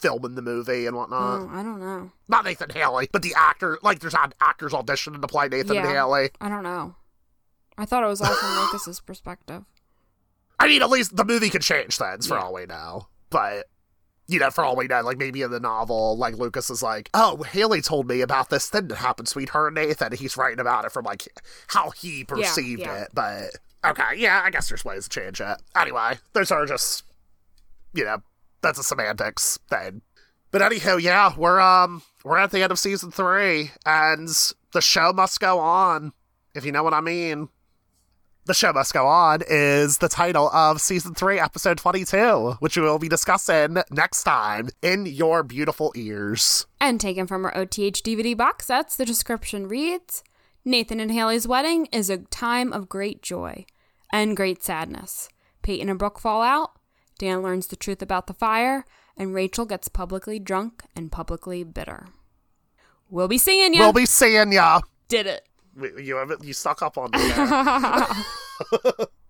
filming the movie and whatnot. Oh, I don't know. Not Nathan Haley, but the actor. Like, there's actors auditioning to play Nathan Yeah. Haley. I don't know. I thought it was all from Lucas's perspective. I mean, at least the movie could change things for Yeah. all we know. But, you know, for all we know, like maybe in the novel, like Lucas is like, oh, Haley told me about this thing that happened between her and Nathan. and He's writing about it from like how he perceived yeah. it. But, okay, yeah, I guess there's ways to change it. Anyway, those are just, you know, that's a semantics thing. But anyhow, yeah, we're um we're at the end of season three, and the show must go on, if you know what I mean. The Show Must Go On is the title of season three, episode 22, which we will be discussing next time in your beautiful ears. And taken from our OTH DVD box sets, the description reads Nathan and Haley's wedding is a time of great joy and great sadness. Peyton and Brooke fall out, Dan learns the truth about the fire, and Rachel gets publicly drunk and publicly bitter. We'll be seeing ya. We'll be seeing ya. Did it. You have you stuck up on me.